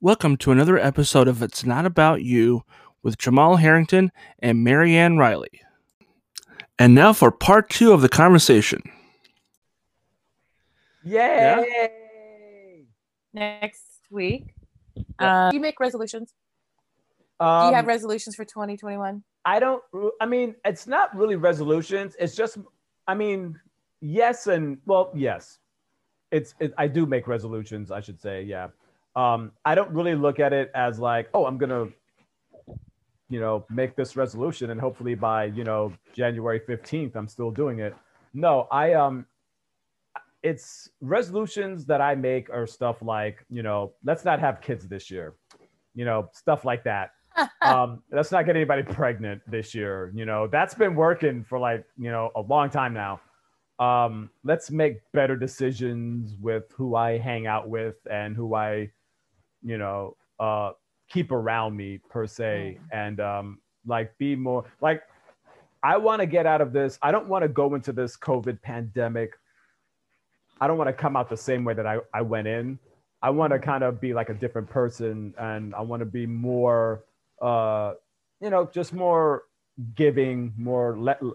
Welcome to another episode of It's Not About You with Jamal Harrington and Marianne Riley. And now for part two of the conversation. Yay! next week. Um, do you make resolutions? do Um, you have resolutions for 2021? I don't. I mean, it's not really resolutions. It's just. I mean, yes and well, yes. It's. It, I do make resolutions. I should say, yeah. Um, I don't really look at it as like, oh, I'm gonna, you know, make this resolution and hopefully by you know January 15th, I'm still doing it. No, I um. It's resolutions that I make are stuff like, you know, let's not have kids this year, you know, stuff like that. um, let's not get anybody pregnant this year. You know, that's been working for like, you know, a long time now. Um, let's make better decisions with who I hang out with and who I, you know, uh, keep around me per se. And um, like be more like, I want to get out of this. I don't want to go into this COVID pandemic. I don't want to come out the same way that I, I went in. I want to kind of be like a different person and I want to be more uh, you know, just more giving, more le-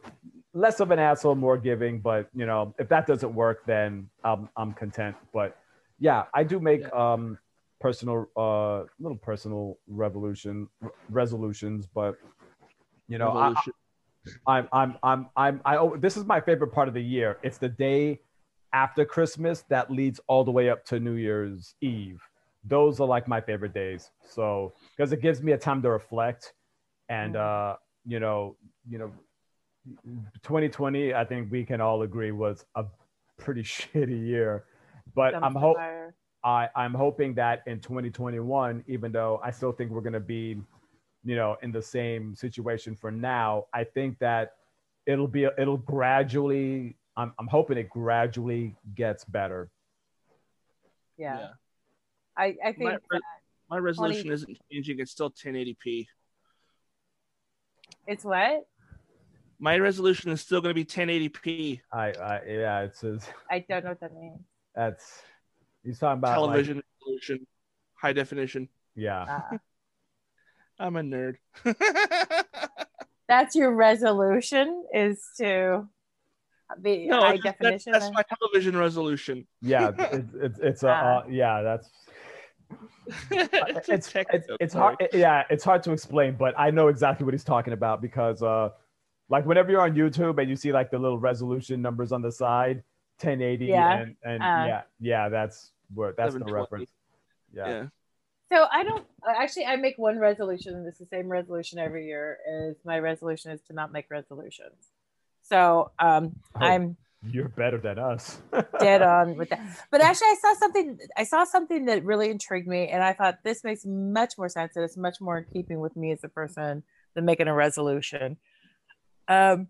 less of an asshole, more giving. But you know, if that doesn't work, then I'm I'm content. But yeah, I do make um personal uh little personal revolution resolutions, but you know, I. I'm I'm I'm I'm I oh, this is my favorite part of the year. It's the day after Christmas that leads all the way up to New Year's Eve. Those are like my favorite days. So because it gives me a time to reflect and uh you know, you know 2020 I think we can all agree was a pretty shitty year. But I'm hope fire. I, I'm hoping that in 2021, even though I still think we're going to be, you know, in the same situation for now, I think that it'll be, it'll gradually, I'm, I'm hoping it gradually gets better. Yeah. Yeah. I, I think My, that my resolution isn't changing. It's still 1080p. it's what? My resolution is still going to be 1080p I, I yeah, it's, it's I don't know what that means. that's, he's talking about like- television resolution, high definition. yeah. Uh, I'm a nerd. that's your resolution is to be no, high that's, that's, definition. that's then? my television resolution. Yeah. It's, it's, it's, uh, uh, yeah, that's, it's, it's it's, technical it's hard yeah it's hard to explain but i know exactly what he's talking about because uh like whenever you're on youtube and you see like the little resolution numbers on the side 1080 Yeah. and and Uh. yeah yeah that's where that's the reference yeah, Yeah. So I don't actually. I make one resolution, and it's the same resolution every year. Is my resolution is to not make resolutions. So um, Oh. I'm you're better than us dead on with that. But actually, I saw something. I saw something that really intrigued me, and I thought this makes much more sense, and it's much more in keeping with me as a person than making a resolution. Um,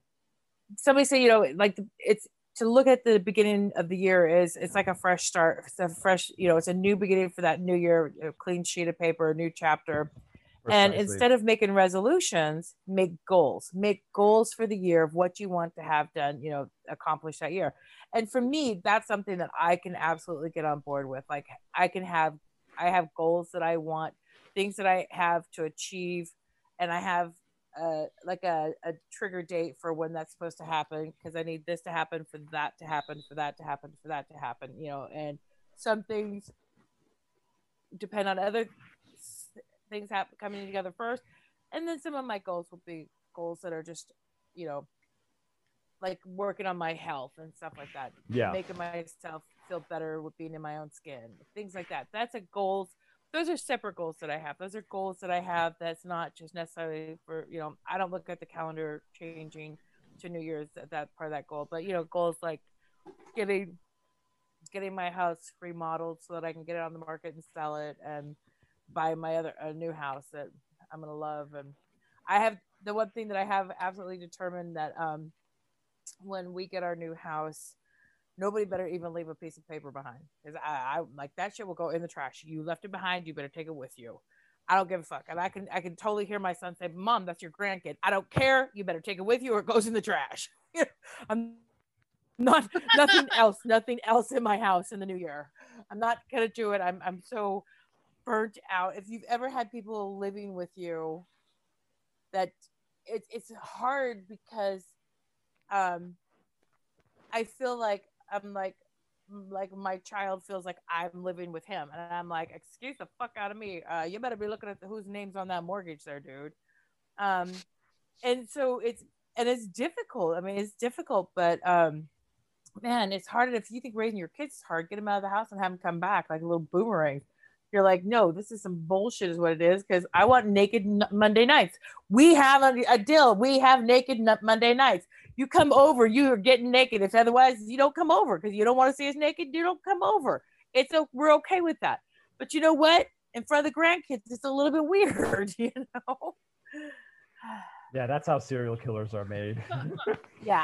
somebody said, you know, like it's to look at the beginning of the year is it's like a fresh start. It's a fresh, you know, it's a new beginning for that new year, a clean sheet of paper, a new chapter. And instead of making resolutions make goals. Make goals for the year of what you want to have done you know accomplish that year. And for me that's something that i can absolutely get on board with. Like i can have i have goals that i want things that i have to achieve and i have uh, like a, a trigger date for when that's supposed to happen because i need this to happen for that to happen for that to happen for that to happen you know and some things depend on other things happen coming together first and then some of my goals will be goals that are just you know like working on my health and stuff like that yeah. making myself feel better with being in my own skin things like that. That's a goals those are separate goals that i have. Those are goals that i have that's not just necessarily for you know i don't look at the calendar changing to new year's at that part of that goal but you know goals like getting getting my house remodeled so that i can get it on the market and sell it and buy my other a new house that i'm gonna love. And i have the one thing that i have absolutely determined that um when we get our new house nobody better even leave a piece of paper behind. Because I, I like that shit will go in the trash. You left it behind you better take it with you. I don't give a fuck. And i can i can totally hear my son say mom that's your grandkid. I don't care. You better take it with you or it goes in the trash. I'm not nothing else nothing else in my house in the new year. I'm not gonna do it. I'm i'm so burnt out. If you've ever had people living with you, that it's it's hard because um I feel like I'm like like my child feels like I'm living with him, and I'm like, excuse the fuck out of me. Uh, you better be looking at whose name's on that mortgage, there, dude. Um, and so it's and it's difficult. I mean, it's difficult, but um, man, it's hard. If you think raising your kids is hard, get them out of the house and have them come back like a little boomerang. You're like, no, this is some bullshit, is what it is. Because I want naked Monday nights. We have a, a deal. We have naked Monday nights. You come over, you are getting naked. If otherwise you don't come over because you don't want to see us naked, you don't come over. It's a we're okay with that. But you know what? In front of the grandkids, it's a little bit weird, you know. Yeah, that's how serial killers are made. yeah,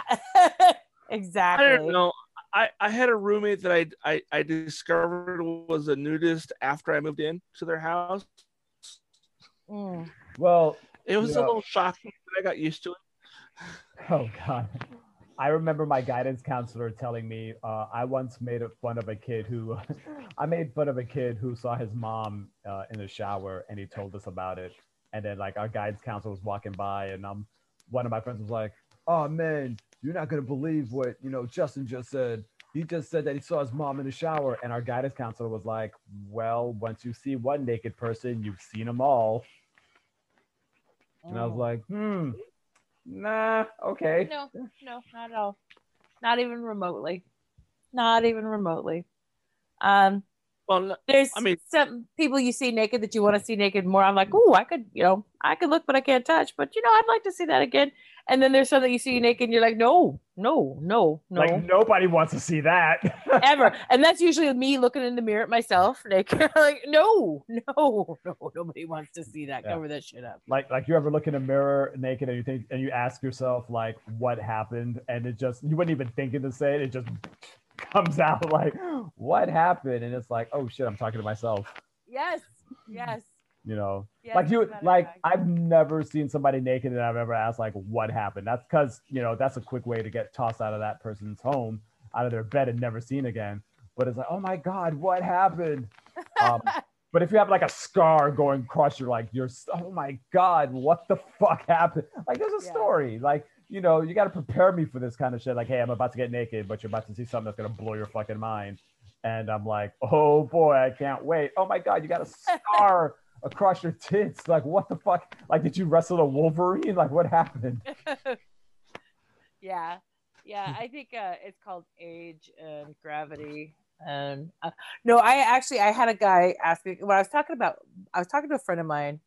exactly. I don't know. I, I had a roommate that I, I I discovered was a nudist after I moved in to their house. Mm. Well, it was a little shocking, but I got used to it. Oh God. I remember my guidance counselor telling me uh, I once made fun of a kid who I made fun of a kid who saw his mom uh, in the shower and he told us about it. And then like our guidance counselor was walking by and um one of my friends was like, "Oh man, you're not gonna believe what you know Justin just said. He just said that he saw his mom in the shower." And our guidance counselor was like, "Well, once you see one naked person, you've seen them all." And I was oh. like, "Hmm, Nah, okay. No, no, not at all. Not even remotely. Not even remotely. Um, well, there's I mean, some people you see naked that you want to see naked more. I'm like, oh, I could, you know, I could look, but I can't touch. But you know, I'd like to see that again. And then there's some that you see naked, and you're like, no, no, no, no. Like nobody wants to see that ever. And that's usually me looking in the mirror at myself naked. like, no, no, no, nobody wants to see that. Yeah. Cover that shit up. Like, like you ever look in a mirror naked and you think, and you ask yourself, like, what happened? And it just, you wouldn't even thinking to say it. It just comes out like, what happened? And it's like, oh shit, I'm talking to myself. Yes. Yes. You know, yes, like you, like I've never seen somebody naked and I've ever asked like, what happened? That's because you know that's a quick way to get tossed out of that person's home, out of their bed and never seen again. But it's like, oh my god, what happened? Um, but if you have like a scar going across your like, you're, oh my god, what the fuck happened? Like, there's a yeah. story. Like, you know, you got to prepare me for this kind of shit. Like, hey, I'm about to get naked, but you're about to see something that's gonna blow your fucking mind. And I'm like, oh boy, I can't wait. Oh my god, you got a scar across your tits. Like, what the fuck? Like, did you wrestle a Wolverine? Like, what happened? yeah, yeah. I think uh, it's called age and gravity. And uh, no, I actually I had a guy ask me when I was talking about I was talking to a friend of mine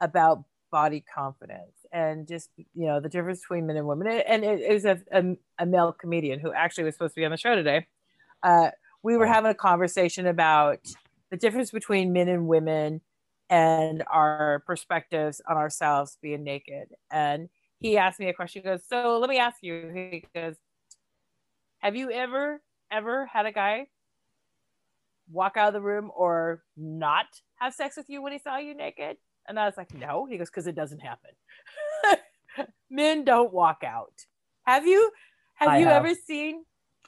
about body confidence and just you know the difference between men and women and it, it was a, a, a, male comedian who actually was supposed to be on the show today uh, we were having a conversation about the difference between men and women and our perspectives on ourselves being naked and he asked me a question he goes so let me ask you he goes have you ever ever had a guy walk out of the room or not have sex with you when he saw you naked and I was like, no. He goes, because it doesn't happen. Men don't walk out. Have you? Have I you have. ever seen?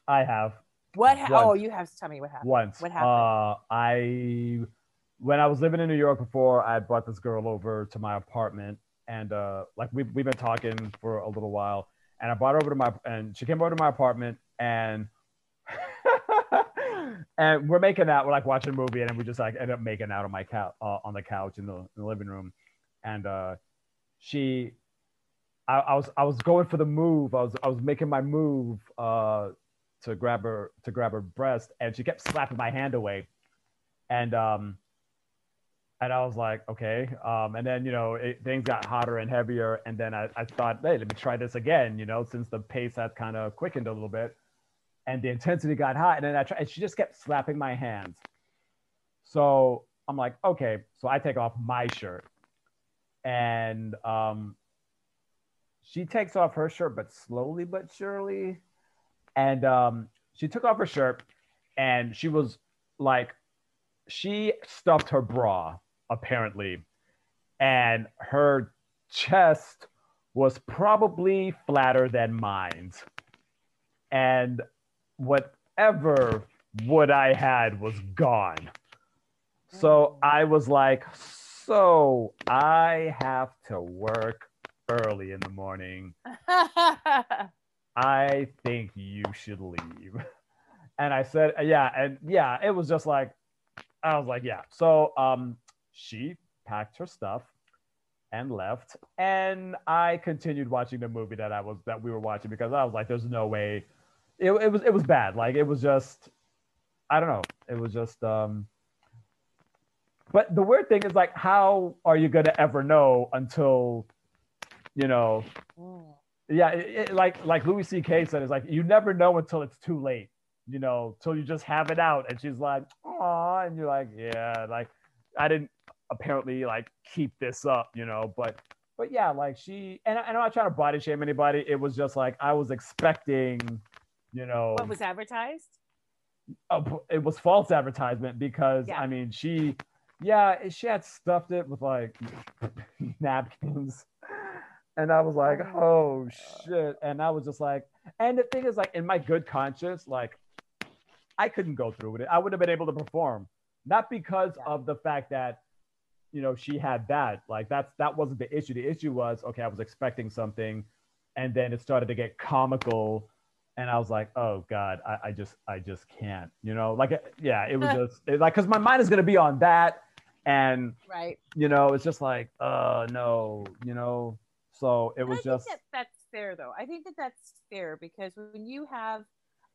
I have. What? Ha- oh, you have to tell me what happened. Once. What happened? Uh, I, when I was living in New York before, I brought this girl over to my apartment, and uh, like we we've been talking for a little while, and I brought her over to my, and she came over to my apartment, and and we're making out. We're like watching a movie, and we just like end up making out on my couch uh, on the couch in the, in the living room. And uh, she, I, I, was I was going for the move. I was I was making my move uh, to grab her to grab her breast, and she kept slapping my hand away. And um, and I was like, okay. Um, and then you know it, things got hotter and heavier, and then I, I thought, hey, let me try this again. You know, since the pace had kind of quickened a little bit and the intensity got high. And then I tried, and she just kept slapping my hands. So I'm like, okay. So I take off my shirt, and um, she takes off her shirt, but slowly but surely. And um, she took off her shirt, and she was like, she stuffed her bra apparently, and her chest was probably flatter than mine. And whatever what I had was gone. So I was like, so I have to work early in the morning. I think you should leave. And I said, yeah, and yeah, it was just like, I was like, yeah. So um, she packed her stuff and left, and I continued watching the movie that I was that we were watching because I was like, there's no way. It, it was it was bad. Like it was just, I don't know. It was just um. But the weird thing is like, how are you gonna ever know until, you know, yeah, it, it- like like Louis C.K. said, it's like you never know until it's too late. You know, till you just have it out, and she's like, "Aw," and you're like, "Yeah, like I didn't apparently like keep this up," you know. But but yeah, like she and, I- and I'm not trying to body shame anybody. It was just like I was expecting, you know, What was advertised? Oh, a- it was false advertisement because Yeah. I mean she, yeah, she had stuffed it with like napkins, and I was like, oh. oh shit, and I was just like, and the thing is like in my good conscience, like I couldn't go through with it. I would have been able to perform, not because Yeah. of the fact that you know she had that, like that's that wasn't the issue. The issue was okay, I was expecting something, and then it started to get comical and I was like, oh god, I, I just I just can't, you know, like yeah, it was just it, like because my mind is gonna be on that, and Right. you know, it's just like, uh, no, you know, so it And was I think just that that's fair though. I think that that's fair because when you have,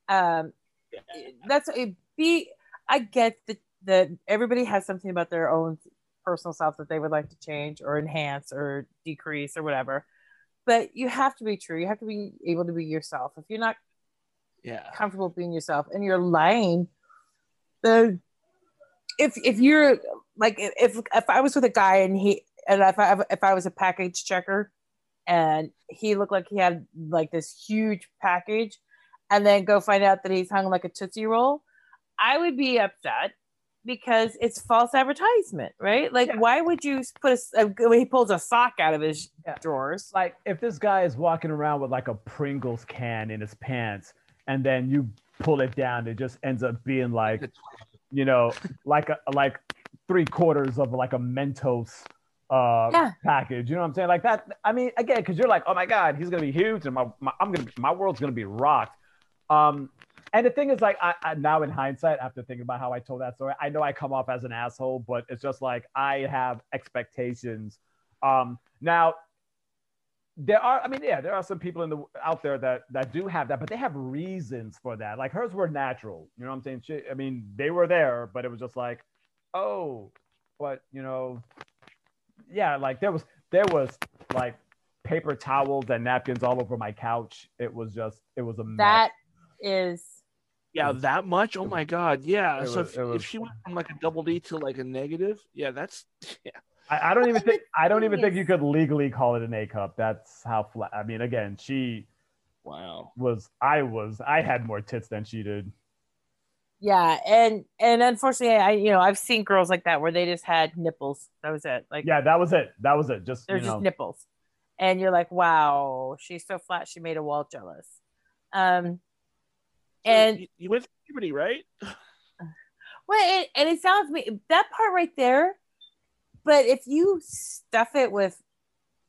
um, that's a be. I get that that everybody has something about their own personal self that they would like to change or enhance or decrease or whatever. But you have to be true. You have to be able to be yourself. If you're not Yeah. comfortable being yourself and you're lying, the if if you're like if if I was with a guy and he and if I if I was a package checker and he looked like he had like this huge package and then go find out that he's hung like a tootsie roll, I would be upset because it's false advertisement, right? Like, Yeah. why would you put a, when he pulls a sock out of his Yeah. drawers? like if this guy is walking around with like a Pringles can in his pants, and then you pull it down, it just ends up being like you know, like a like three quarters of like a Mentos uh Yeah. package. You know what I'm saying? Like that. I mean, again, because you're like, oh my god, he's gonna be huge, and my, my I'm gonna my world's gonna be rocked. Um, and the thing is, like, I, I now in hindsight, after thinking about how I told that story, I know I come off as an asshole, but it's just like I have expectations. Um, now there are i mean yeah there are some people in the out there that that do have that but they have reasons for that. Like hers were natural. You know what i'm saying? She, i mean they were there but it was just like oh but you know yeah like there was there was like paper towels and napkins all over my couch. It was just it was a mess. That is Yeah, that much? Oh my god. Yeah. It so if, it was- if she went from like a double D to like a negative, yeah, that's yeah. I, I don't even think i don't even think you could legally call it an a cup that's how flat i mean again she Wow. was i was i had more tits than she did yeah, and and unfortunately, I you know I've seen girls like that where they just had nipples. That was it. Like yeah that was it that was it just they're you just know, nipples, and you're like, wow, she's so flat, she made a wall jealous. Um, So and you, you went through puberty, right? well, it, and it sounds me that part right there. But if you stuff it with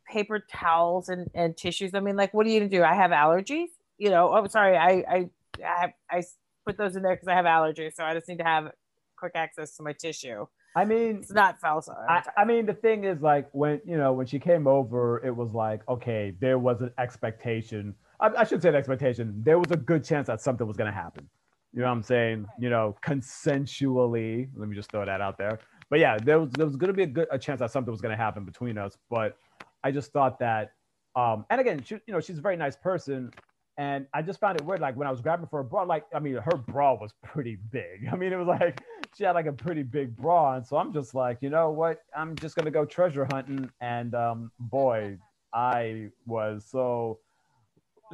paper towels and, and tissues, I mean, like, what are you gonna do? I have allergies. You know, oh, sorry, I I I, have, I put those in there because I have allergies, so I just need to have quick access to my tissue. I mean, It's not false. I, I mean, the thing is, like, when you know, when she came over, it was like, okay, there was an expectation. I, I should say an expectation. There was a good chance that something was going to happen. You know what I'm saying? You know, consensually. Let me just throw that out there. But yeah, there was there was going to be a good a chance that something was going to happen between us. But I just thought that, um, and again, she, you know, she's a very nice person. And I just found it weird, like when I was grabbing for her bra, like I mean, her bra was pretty big. I mean, it was like she had like a pretty big bra, and so I'm just like, you know what? I'm just gonna go treasure hunting, and um, boy, I was so.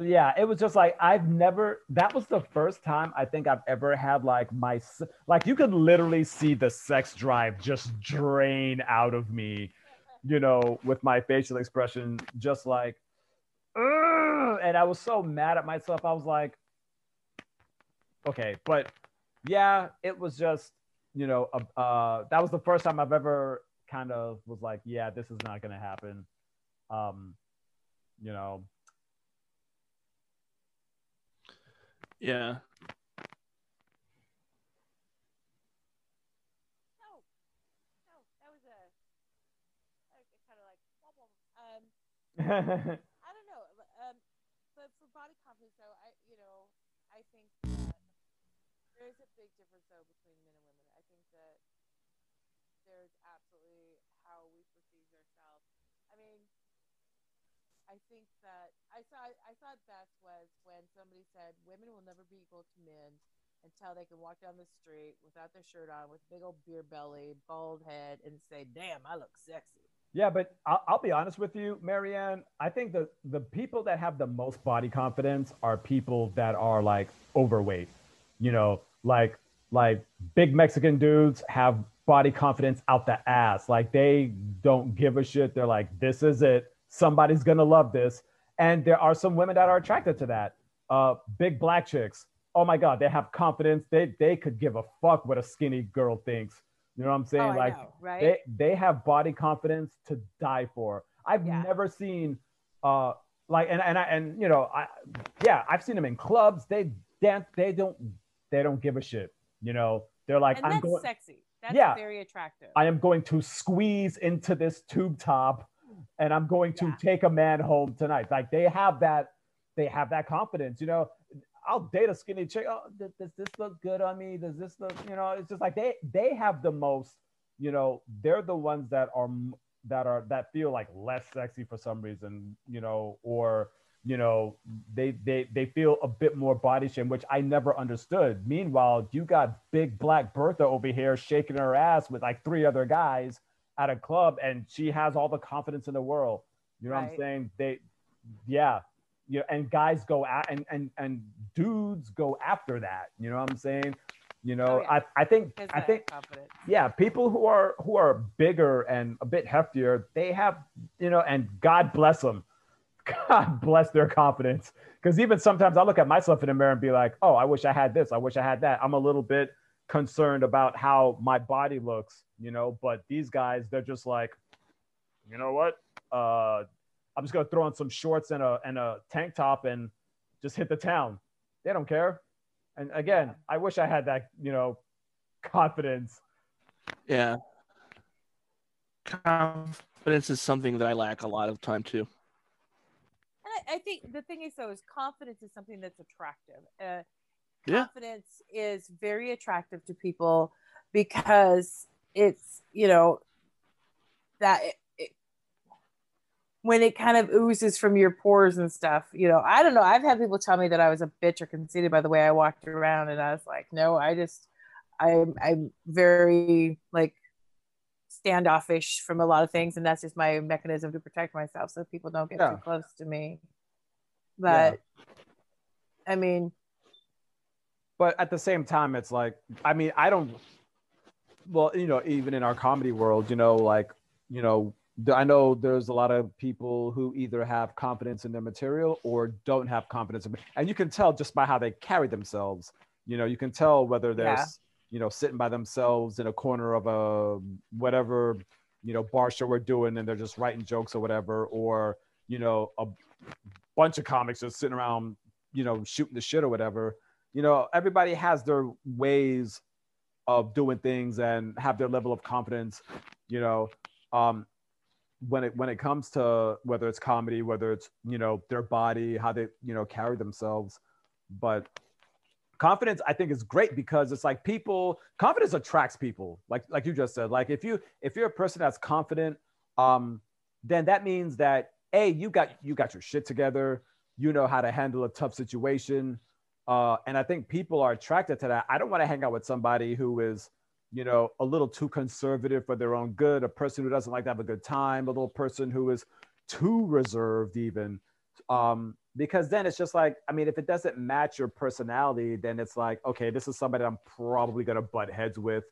Yeah, it was just like I've never. That was the first time I think I've ever had like my like you could literally see the sex drive just drain out of me, you know, with my facial expression, just like, "Ugh," and I was so mad at myself. I was like, okay, but yeah, it was just you know, uh, uh, that was the first time I've ever kind of was like, yeah, this is not to happen. Um, you know. Yeah. No, no, that was a, kind of like, um, I don't know, um, but for body confidence, though, I, you know, I think that there is a big difference though between men and women. I think that there's absolutely how we perceive ourselves. I mean, I think that I saw I thought best was when somebody said women will never be equal to men until they can walk down the street without their shirt on, with big old beer belly, bald head, and say, "Damn, I look sexy." Yeah, but I'll, I'll be honest with you, Marianne. I think the the people that have the most body confidence are people that are like overweight. You know, like like big Mexican dudes have body confidence out the ass. Like they don't give a shit. They're like, this is it. Somebody's gonna love this. And there are some women that are attracted to that. Uh, big black chicks. Oh my god, they have confidence. They they could give a fuck what a skinny girl thinks. You know what I'm saying? Oh, like know, right? they they have body confidence to die for. I've Yeah. never seen uh like and and I and you know I yeah I've seen them in clubs. They dance. They don't they don't give a shit. You know they're like and I'm that's going. sexy. That's Yeah. very attractive. I am going to squeeze into this tube top and I'm going to Yeah. take a man home tonight. Like they have that, they have that confidence, you know. I'll date a skinny chick. Oh, does, does this look good on me? Does this look, you know, it's just like they they have the most, you know, they're the ones that are that are that feel like less sexy for some reason, you know, or you know, they they they feel a bit more body shame, which I never understood. Meanwhile, you got big black Bertha over here shaking her ass with like three other guys at a club, and she has all the confidence in the world. You know what I'm saying? They, yeah, you know, and guys go at and and and dudes go after that. You know what I'm saying? You know, Oh, yeah. I I think I think yeah, people who are who are bigger and a bit heftier, they have, you know, and God bless them. God bless their confidence. Because even sometimes I look at myself in the mirror and be like, oh, I wish I had this. I wish I had that. I'm a little bit concerned about how my body looks, you know, but these guys, they're just like, you know what? Uh, I'm just gonna throw on some shorts and a and a tank top and just hit the town. They don't care. And again, I wish I had that, you know, confidence. Yeah. Confidence is something that I lack a lot of time too. And I, I think the thing is, though, is confidence is something that's attractive. Uh, Yeah. confidence is very attractive to people because it's, you know, that it, it, when it kind of oozes from your pores and stuff, you know, I don't know. I've had people tell me that I was a bitch or conceited by the way I walked around, and I was like, no, I just, I'm, I'm very like standoffish from a lot of things, and that's just my mechanism to protect myself so people don't get Yeah. too close to me. But I mean, but at the same time it's like i mean i don't well you know even in our comedy world you know like you know i know there's a lot of people who either have confidence in their material or don't have confidence in and you can tell just by how they carry themselves. You know you can tell whether they're Yeah. you know sitting by themselves in a corner of a whatever you know bar show we're doing and they're just writing jokes or whatever or you know a bunch of comics just sitting around you know shooting the shit or whatever you know everybody has their ways of doing things and have their level of confidence you know um when it when it comes to whether it's comedy whether it's you know their body how they you know carry themselves. But confidence i think is great because it's like people confidence attracts people. Like like you just said like if you if you're a person that's confident um then that means that a you got you got your shit together. You know how to handle a tough situation uh, and I think people are attracted to that. I don't want to hang out with somebody who is, you know, a little too conservative for their own good, a person who doesn't like to have a good time, a little person who is too reserved, even. Um, because then it's just like, I mean, if it doesn't match your personality, then it's like, okay, this is somebody I'm probably going to butt heads with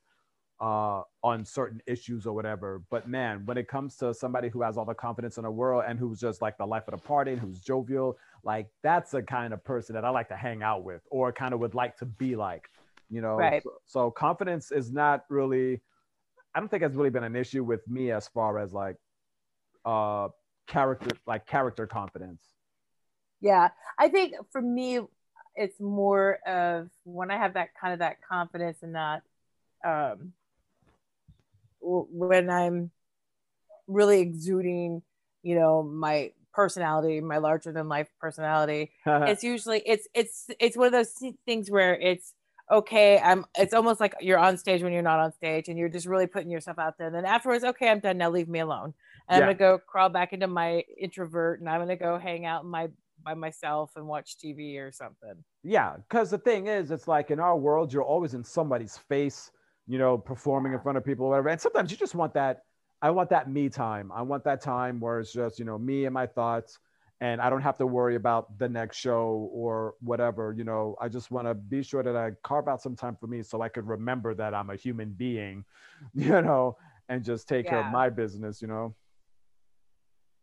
uh, on certain issues or whatever. But man, when it comes to somebody who has all the confidence in the world and who's just like the life of the party and who's jovial, like that's the kind of person that I like to hang out with or kind of would like to be like. you know. Right. So, so confidence is not really. I don't think it's really been an issue with me as far as like, uh, character like character confidence. Yeah, I think for me, it's more of when I have that kind of that confidence and that um, when I'm really exuding, you know, my personality, my larger than life personality. it's usually it's it's it's one of those things where it's okay i'm it's almost like you're on stage when you're not on stage and you're just really putting yourself out there and then afterwards okay i'm done now leave me alone and Yeah. i'm gonna go crawl back into my introvert and i'm gonna go hang out in my by myself and watch tv or something Yeah, because the thing is, it's like in our world, you're always in somebody's face, you know, performing in front of people or whatever. And sometimes you just want that. I want that me time. I want that time where it's just, you know, me and my thoughts, and I don't have to worry about the next show or whatever. You know, I just want to be sure that I carve out some time for me so I could remember that I'm a human being, you know, and just take care of my business, you know.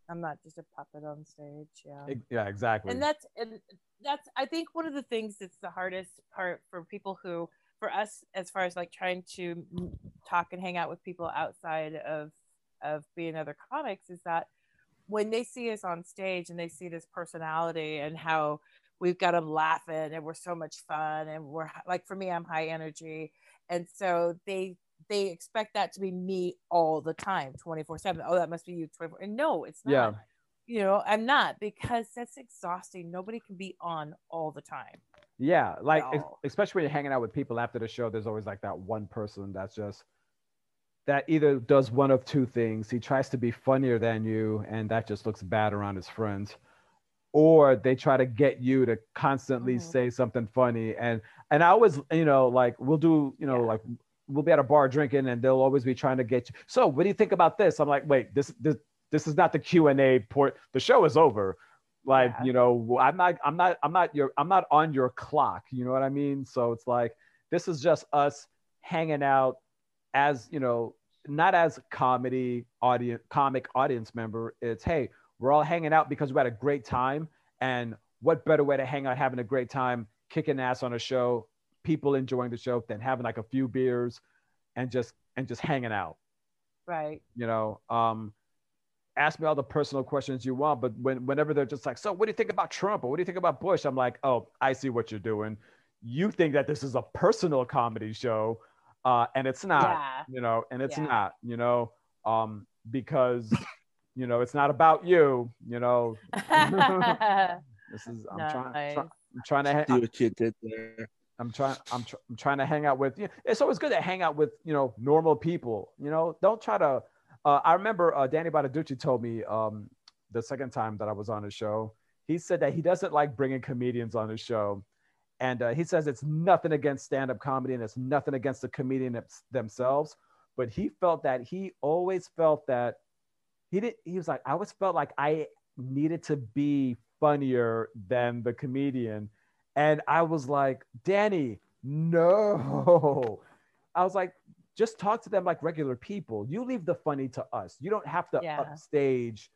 i'm not just a puppet on stage yeah Yeah, exactly. and that's and that's i think one of the things that's the hardest part for people who for us as far as like trying to talk and hang out with people outside of of being other comics is that when they see us on stage and they see this personality and how we've got them laughing and we're so much fun and we're like for me i'm high energy. And so they they expect that to be me all the time 24 7 oh that must be you 24 and no it's not. Yeah. you know i'm not because that's exhausting. Nobody can be on all the time Yeah, like especially when you're hanging out with people after the show, there's always like that one person that's just that either does one of two things. He tries to be funnier than you, and that just looks bad around his friends, or they try to get you to constantly Mhm. say something funny. And and I always, you know, like we'll do, you know, Yeah. like we'll be at a bar drinking, and they'll always be trying to get you. So, what do you think about this? I'm like, wait, this this this is not the Q and A port. The show is over like Yeah. you know i'm not i'm not i'm not your i'm not on your clock you know what i mean? So it's like this is just us hanging out as you know not as comedy audience comic audience member. It's hey we're all hanging out because we had a great time. And what better way to hang out having a great time kicking ass on a show people enjoying the show than having like a few beers and just and just hanging out. Right. You know um ask me all the personal questions you want but when whenever they're just like so what do you think about trump or what do you think about bush i'm like oh i see what you're doing you think that this is a personal comedy show uh, and it's not yeah you know and it's Yeah. not you know um because you know it's not about you you know this is i'm trying Nice. try, i'm trying to See what you did there. I'm trying. I'm, tr- I'm trying to hang out with. You it's always good to hang out with you know normal people. You know, don't try to. Uh, I remember uh, Danny Bonaduce told me um, the second time that I was on his show. He said that he doesn't like bringing comedians on his show, and uh, he says it's nothing against stand-up comedy and it's nothing against the comedian themselves. But he felt that he always felt that he did. He was like, I always felt like I needed to be funnier than the comedian and I was like, Danny, no. I was like, just talk to them like regular people. You leave the funny to us. You don't have to Yeah. upstage,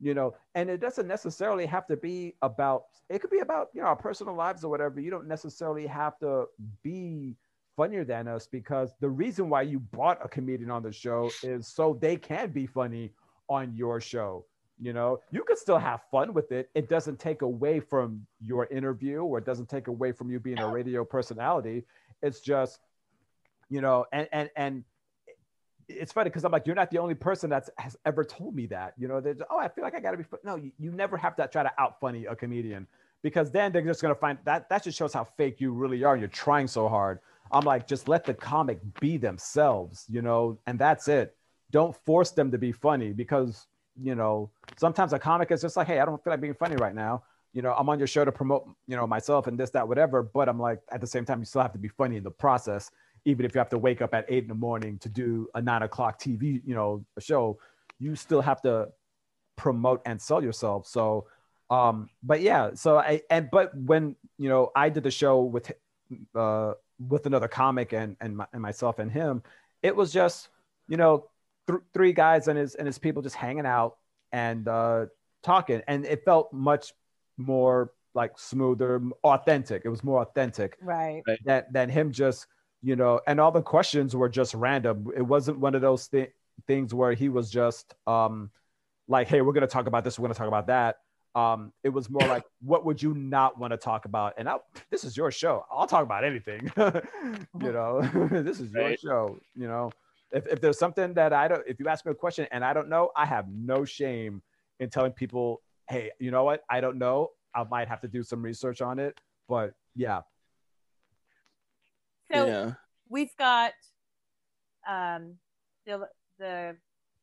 you know, and it doesn't necessarily have to be about, it could be about, you know, our personal lives or whatever. You don't necessarily have to be funnier than us because the reason why you brought a comedian on the show is so they can be funny on your show you know you can still have fun with it it doesn't take away from your interview or it doesn't take away from you being a radio personality it's just you know and and and it's funny because i'm like you're not the only person that's has ever told me that. You know just, oh i feel like i gotta be fun. no you, you never have to try to out funny a comedian because then they're just gonna find that that just shows how fake you really are you're trying so hard. I'm like just let the comic be themselves you know and that's it. Don't force them to be funny because you know sometimes a comic is just like hey i don't feel like being funny right now. You know i'm on your show to promote you know myself and this that whatever but i'm like at the same time you still have to be funny in the process even if you have to wake up at eight in the morning to do a nine o'clock tv you know a show you still have to promote and sell yourself so um but yeah so i and but when you know i did the show with uh with another comic and and, my, and myself and him it was just you know th- three guys and his and his people just hanging out and uh talking and it felt much more like smoother, authentic. It was more authentic Right. than than him just you know. And all the questions were just random. It wasn't one of those thi- things where he was just um like, hey, we're gonna talk about this. We're gonna talk about that. Um, it was more like, what would you not want to talk about? And I, this is your show. I'll talk about anything. you know, this is your Right. show. You know, if, if there's something that I don't, if you ask me a question and I don't know, I have no shame in telling people, hey, you know what? I don't know. I might have to do some research on it. But yeah, So yeah. we've got um the the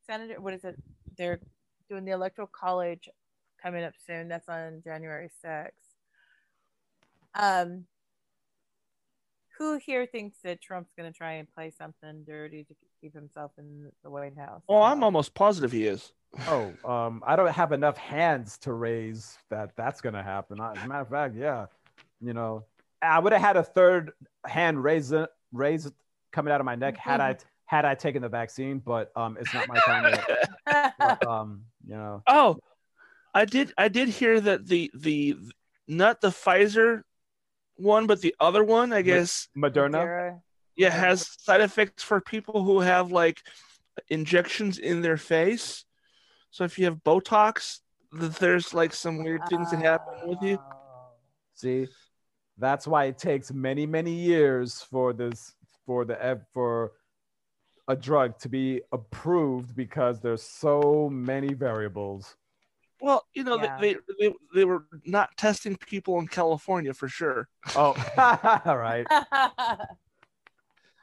senator what is it they're doing the electoral college coming up soon that's on january 6th um who here thinks that trump's going to try and play something dirty to keep himself in the white house Well, I'm almost positive he is. Oh, um, I don't have enough hands to raise that that's gonna happen. As a matter of fact, yeah, you know, I would have had a third hand raised raised coming out of my neck had I had I taken the vaccine, but um, it's not my time yet. But, um, you know, Oh, I did. I did hear that the the not the Pfizer one, but the other one. I guess Moderna. Sarah, yeah has side effects for people who have like injections in their face. So if you have Botox, th- there's like some weird things that happen with you. Oh. See, that's why it takes many many years for this for the ev- for a drug to be approved because there's so many variables. Well, you know, Yeah. they, they they they were not testing people in California for sure. Oh, all right.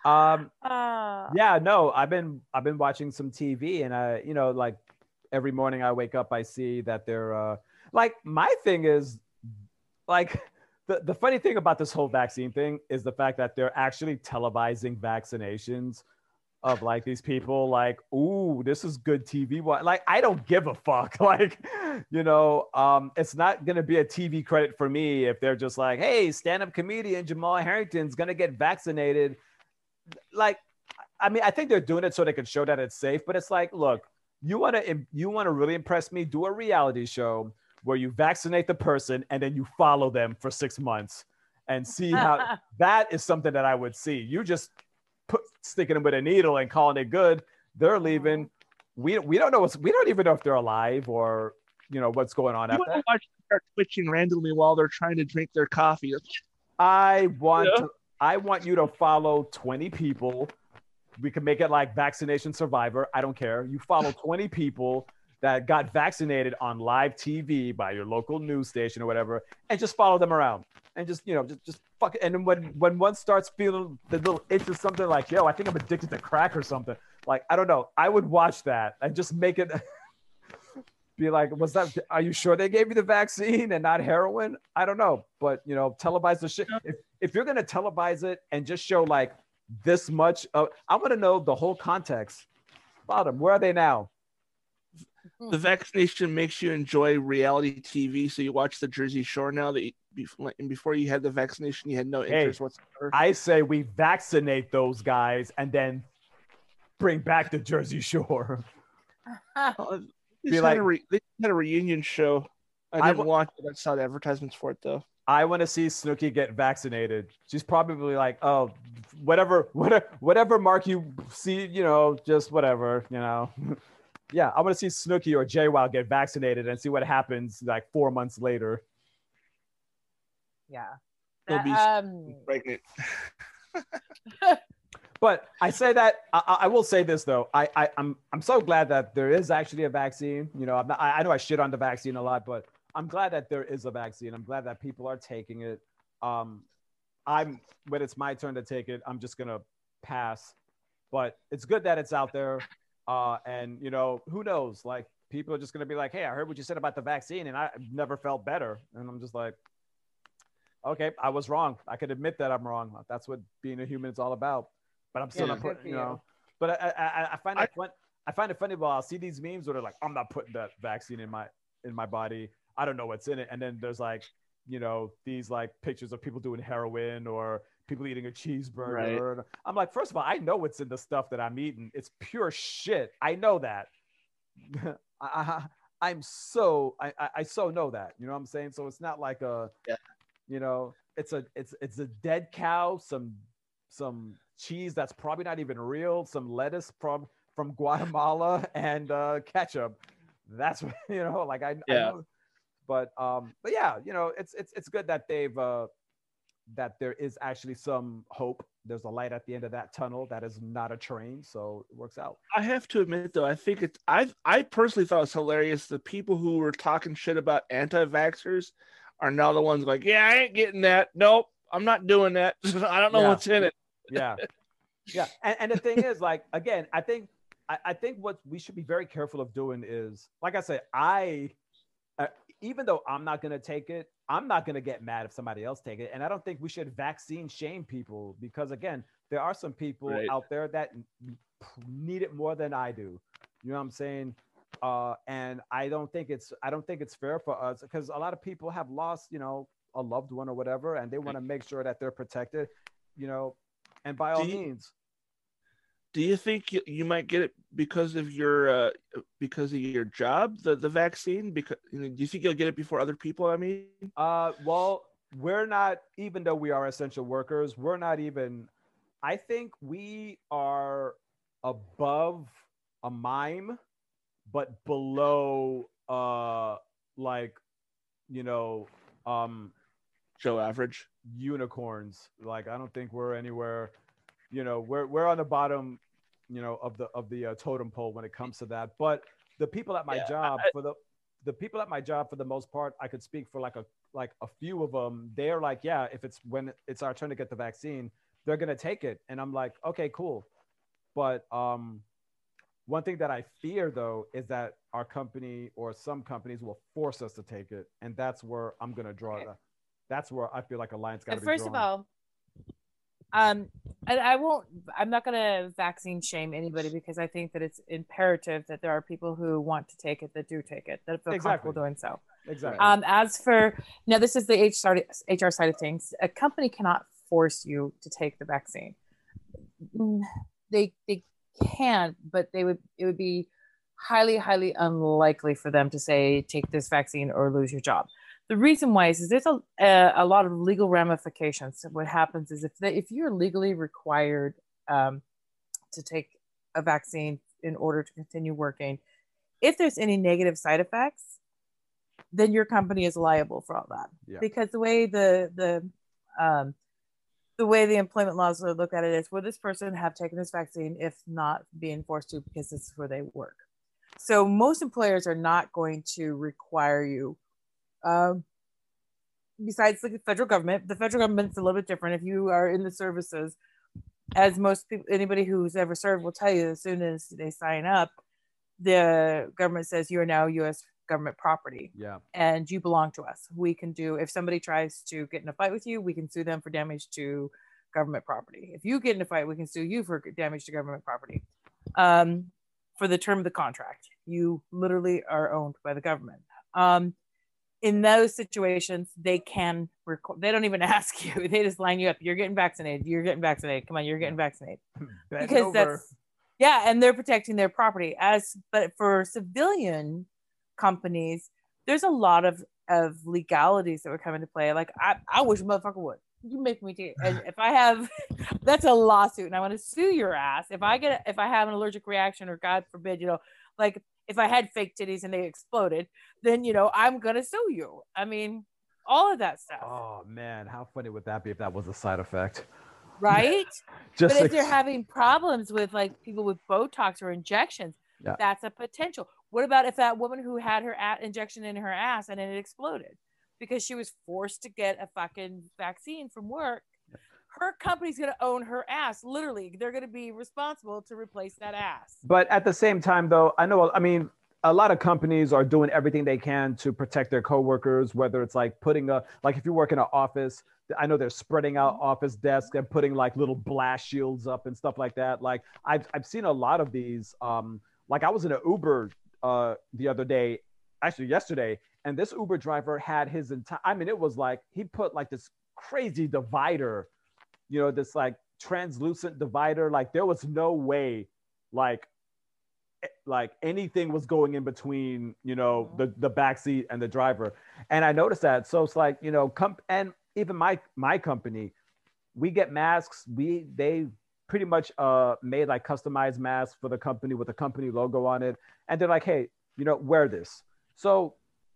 Um, Ah. yeah, no, I've been I've been watching some TV, and I, you know, like every morning I wake up, I see that they're uh, like my thing is like the the funny thing about this whole vaccine thing is the fact that they're actually televising vaccinations of like these people like ooh this is good tv like i don't give a fuck. Like you know um it's not gonna be a tv credit for me if they're just like hey stand-up comedian jamal harrington's gonna get vaccinated. Like i mean i think they're doing it so they can show that it's safe but it's like look you want to you want to really impress me? Do a reality show where you vaccinate the person and then you follow them for six months and see how that is something that i would see you just put sticking them with a needle and calling it good they're mm-hmm. leaving we, we don't know what's we don't even know if they're alive or you know what's going on You after want to watch them start twitching randomly while they're trying to drink their coffee. I want Yeah. to, I want you to follow 20 people. We can make it like vaccination survivor. I don't care. You follow 20 people that got vaccinated on live TV by your local news station or whatever, and just follow them around. And just, you know, just just fuck it. And when when one starts feeling the little itch of something like, yo, I think I'm addicted to crack or something. Like, I don't know. I would watch that and just make it be like, was that are you sure they gave you the vaccine and not heroin? I don't know. But you know, televise the shit. If if you're gonna televise it and just show like this much of I want to know the whole context Bottom. Where are they now? Hmm. The vaccination makes you enjoy reality TV, so you watch the Jersey Shore now. That you, and before you had the vaccination, you had no Hey, interest whatsoever. I say we vaccinate those guys and then bring back the Jersey Shore. Oh, they Be just like- had a re- they had a reunion show. I I didn't w- watch it. I saw the advertisements for it though. I want to see Snooki get vaccinated. She's probably like, oh, whatever, whatever, whatever mark you see, you know, just whatever, you know. Yeah, I want to see Snooki or Jay Wild get vaccinated and see what happens like four months later. yeah They'll be um pregnant. But I say that I, I- I will say this though. I, I I'm I'm so glad that there is actually a vaccine. You know, I'm not, I, I know I shit on the vaccine a lot, but I'm glad that there is a vaccine. I'm glad that people are taking it. Um, I'm when it's my turn to take it, I'm just gonna pass. But it's good that it's out there. Uh, and you know, who knows? Like people are just gonna be like, "Hey, I heard what you said about the vaccine, and I never felt better." And I'm just like, "Okay, I was wrong. I could admit that I'm wrong. That's what being a human is all about." But I'm still Yeah, not putting, for you you. know. But I, I, I- I find I- it fun. I find it funny. Well, I'll see these memes where they're like, "I'm not putting that vaccine in my in my body. I don't know what's in it." And then there's like, you know, these like pictures of people doing heroin or people eating a cheeseburger. I'm like, first of all, I know what's in the stuff that I'm eating. It's pure shit. I know that. I, I I'm so I, I I so know that. You know what I'm saying? So it's not like a Yeah. you know, it's a it's it's a dead cow, some some cheese that's probably not even real, some lettuce from from Guatemala and uh ketchup. That's what you know, like I, I Yeah. know but um but yeah, you know, it's it's it's good that they've uh that there is actually some hope. There's a light at the end of that tunnel that is not a train, so it works out. I have to admit though, I think it's I I personally thought it was hilarious. The people who were talking shit about anti-vaxxers are now the ones like, yeah, I ain't getting that. Nope, I'm not doing that. I don't know Yeah. what's in it. yeah yeah and, and the thing is like again i think I, I think what we should be very careful of doing is like i said i uh, even though i'm not going to take it i'm not going to get mad if somebody else take it and i don't think we should vaccine shame people because again there are some people Right. out there that need it more than i do. You know what i'm saying? Uh and i don't think it's i don't think it's fair for us because a lot of people have lost you know a loved one or whatever and they want to make sure that they're protected you know and by all you- means Do you think you, you might get it because of your uh, because of your job, the the vaccine? Because you know, do you think you'll get it before other people? I mean, uh well we're not even though we are essential workers we're not even i think we are above a mime but below uh like you know um Joe Average. unicorns. Like I don't think we're anywhere, you know, we're we're on the bottom, you know, of the of the uh, totem pole when it comes to that. But the people at my Yeah, job for the the people at my job for the most part, I could speak for like a like a few of them. They're like, yeah, if it's when it's our turn to get the vaccine, they're gonna take it, and I'm like, okay, cool. But um, one thing that I fear though is that our company or some companies will force us to take it, and that's where I'm gonna draw Okay. that. That's where I feel like a line's got to be first of all, um, and I won't. I'm not going to vaccine shame anybody because I think that it's imperative that there are people who want to take it that do take it that feel Exactly. comfortable doing so. exactly. Um, as for now, this is the HR HR side of things. A company cannot force you to take the vaccine. Mm, They they can, but they would it would be highly highly unlikely for them to say take this vaccine or lose your job. The reason why is, is there's a, a a lot of legal ramifications. What happens is if they, if you're legally required um, to take a vaccine in order to continue working, if there's any negative side effects, then your company is liable for all that Yeah. because the way the the um, the way the employment laws look at it is would this person have taken this vaccine if not being forced to because this is where they work so most employers are not going to require you um, besides the federal government the federal government's a little bit different if you are in the services as most people anybody who's ever served will tell you as soon as they sign up the government says you are now us government property yeah. and you belong to us. We can do if somebody tries to get in a fight with you, we can sue them for damage to government property. If you get in a fight, we can sue you for damage to government property. Um, for the term of the contract, you literally are owned by the government. Um, in those situations, they can record. They don't even ask you. They just line you up. You're getting vaccinated. You're getting vaccinated. Come on, you're getting vaccinated because over. that's yeah and they're protecting their property as but for civilian companies there's a lot of of legalities that would come into play like i i wish a motherfucker would you make me do and if i have that's a lawsuit and i want to sue your ass if i get if i have an allergic reaction or god forbid you know like if i had fake titties and they exploded then you know i'm gonna sue you i mean all of that stuff Oh man, how funny would that be if that was a side effect? right Just but if like- they're having problems with like people with Botox or injections, Yeah. that's a potential. What about if that woman who had her a- injection in her ass and then it exploded because she was forced to get a fucking vaccine from work? Her company's gonna own her ass. Literally, they're gonna be responsible to replace that ass. But at the same time, though, I know, I mean, a lot of companies are doing everything they can to protect their coworkers, whether it's like putting a, like if you work in an office, I know they're spreading out office desks and putting like little blast shields up and stuff like that. Like I've, I've seen a lot of these. Um, like I was in an Uber uh, the other day, actually yesterday, and this Uber driver had his entire, I mean, it was like he put like this crazy divider, you know, this like translucent divider. Like there was no way, like, like anything was going in between, you know, Mhm. the the back seat and the driver. And I noticed that. So it's like, you know, comp and even my my company, we get masks. We they pretty much uh made like customized masks for the company with the company logo on it. And they're like, hey, you know, wear this. So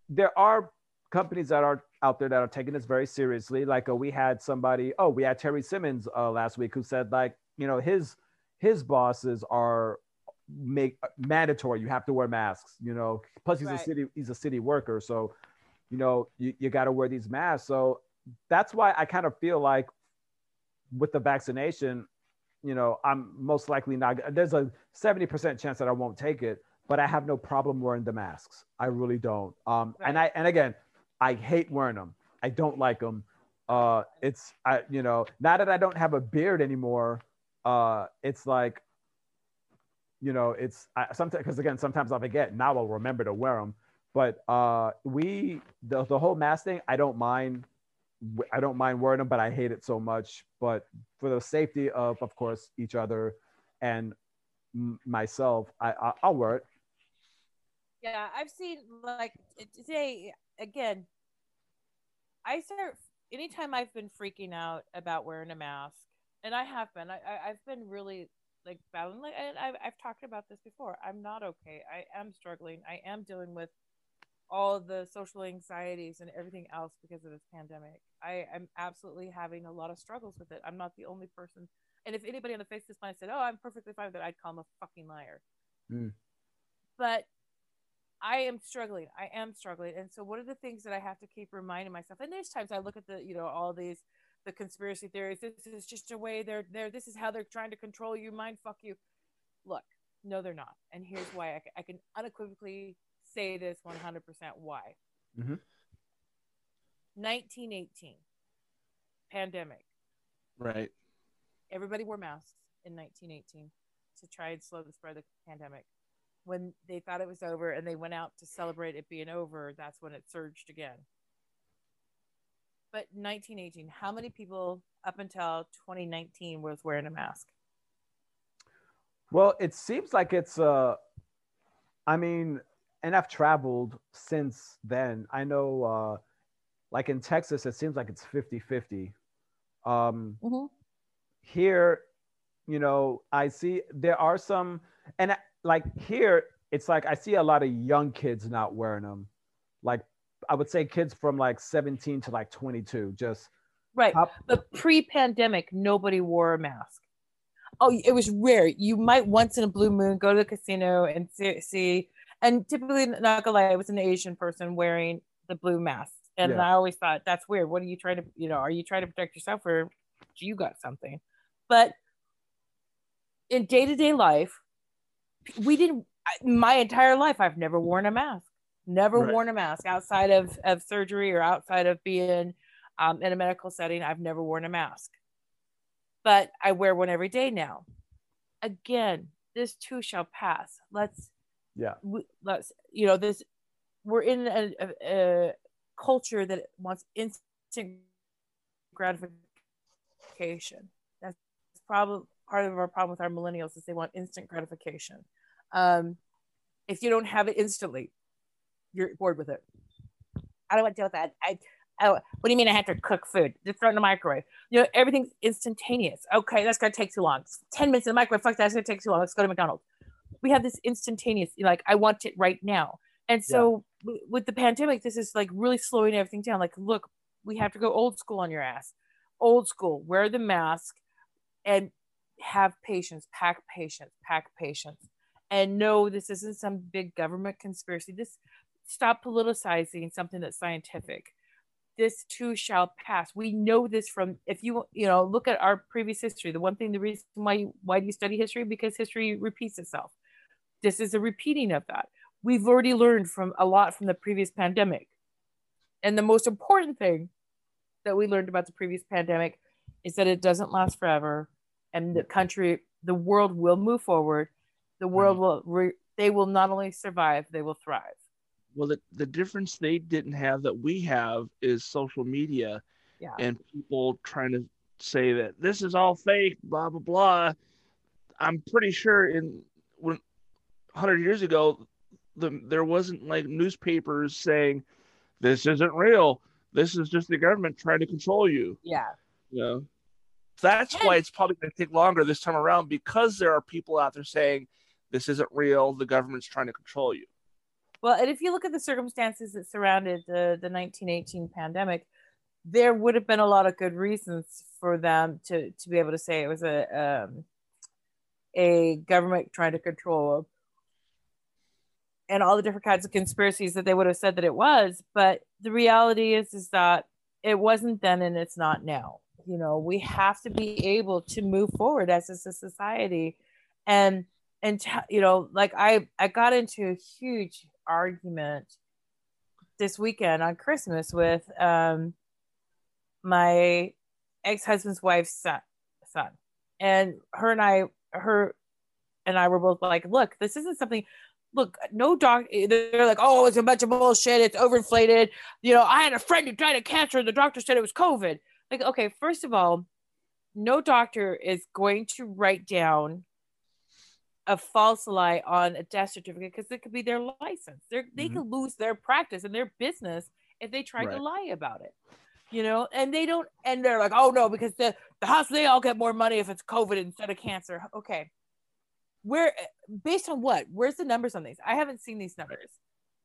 there are companies that are out there that are taking this very seriously. Like uh, we had somebody, oh, we had Terry Simmons uh, last week who said like, you know, his his bosses are make mandatory. You have to wear masks. You know, plus he's Right. a city he's a city worker, so you know you, you got to wear these masks. So that's why I kind of feel like with the vaccination, you know, I'm most likely not. There's a seventy percent chance that I won't take it, but I have no problem wearing the masks. I really don't. Um, and I and again, I hate wearing them. I don't like them. Uh, it's I you know now that I don't have a beard anymore, uh, it's like you know it's I, sometimes because again sometimes I forget. Now I'll remember to wear them. But uh, we the the whole mask thing, I don't mind. I don't mind wearing them, but I hate it so much. But for the safety of, of course, each other and myself, I, I I'll wear it. Yeah, I've seen like today again. I start anytime I've been freaking out about wearing a mask, and I have been. I, I I've been really like battling. Like, and I've I've talked about this before. I'm not okay. I am struggling. I am dealing with all the social anxieties and everything else because of this pandemic. I am absolutely having a lot of struggles with it. I'm not the only person. And if anybody on the face of this planet said, "Oh, I'm perfectly fine with it," I'd call them a fucking liar. Mm. But I am struggling. I am struggling. And so what are the things that I have to keep reminding myself? And there's times I look at the, you know, all these the conspiracy theories. This is just a way they're they're this is how they're trying to control you, mind fuck you. Look, no, they're not. And here's why I, I can unequivocally say this 100% why. Mm-hmm. 1918 pandemic. Right. Everybody wore masks in 1918 to try and slow the spread of the pandemic. When they thought it was over and they went out to celebrate it being over, that's when it surged again. But 1918, how many people up until 2019 was wearing a mask? Well, it seems like it's uh I mean, and I've traveled since then. I know uh like in Texas it seems like it's 50-50. Um Mm-hmm. here, you know, I see there are some and like here it's like I see a lot of young kids not wearing them. Like I would say kids from like 17 to like 22 just Right. Up- But pre-pandemic, nobody wore a mask. Oh, it was rare. You might once in a blue moon go to the casino and see, see and typically, not gonna lie, it was an Asian person wearing the blue mask, and Yeah. I always thought that's weird. What are you trying to, you know, are you trying to protect yourself or you got something? But in day to day life, we didn't. My entire life, I've never worn a mask. Never Right. worn a mask outside of of surgery or outside of being um, in a medical setting. I've never worn a mask, but I wear one every day now. Again, this too shall pass. Let's yeah. we, let's you know this. We're in a, a, a culture that wants instant gratification. That's probably part of our problem with our millennials is they want instant gratification. Um, if you don't have it instantly, you're bored with it. I don't want to deal with that. I, oh, what do you mean I have to cook food? Just throw it in the microwave. You know, everything's instantaneous. Okay, that's gonna take too long. Ten minutes in the microwave. Fuck, that's gonna take too long. Let's go to McDonald's. We have this instantaneous. Like I want it right now. And so w- with the pandemic, this is like really slowing everything down. Like, look, we have to go old school on your ass. Old school. Wear the mask, and have patience. Pack patience. Pack patience. And no, this isn't some big government conspiracy. This stop politicizing something that's scientific this too shall pass we know this from if you you know look at our previous history the one thing the reason why why do you study history because history repeats itself this is a repeating of that we've already learned from a lot from the previous pandemic and the most important thing that we learned about the previous pandemic is that it doesn't last forever and the country the world will move forward the world will re, they will not only survive they will thrive Well, the, the difference they didn't have that we have is social media Yeah. and people trying to say that this is all fake, blah blah blah. I'm pretty sure in when 100 years ago, the, there wasn't like newspapers saying, this isn't real. This is just the government trying to control you. Yeah. You know? That's why it's probably going to take longer this time around because there are people out there saying, this isn't real. The government's trying to control you. Well, and if you look at the circumstances that surrounded the, the 1918 pandemic, there would have been a lot of good reasons for them to, to be able to say it was a um, a government trying to control them and all the different kinds of conspiracies that they would have said that it was. But the reality is is that it wasn't then and it's not now. You know, we have to be able to move forward as a society. And and t- you know like i i got into a huge argument this weekend on christmas with um my ex-husband's wife's son, son. And her and i her and i were both like look this isn't something look no doc they're like oh it's a bunch of bullshit. It's overinflated. You know i had a friend who died of cancer and the doctor said it was covid like okay first of all no doctor is going to write down a false lie on a death certificate because it could be their license. They're, they mm-hmm. could lose their practice and their business if they try right. to lie about it. You know, and they don't, and they're like, oh no, because the, the hospital, they all get more money if it's COVID instead of cancer. Okay. Where, based on what? Where's the numbers on these? I haven't seen these numbers.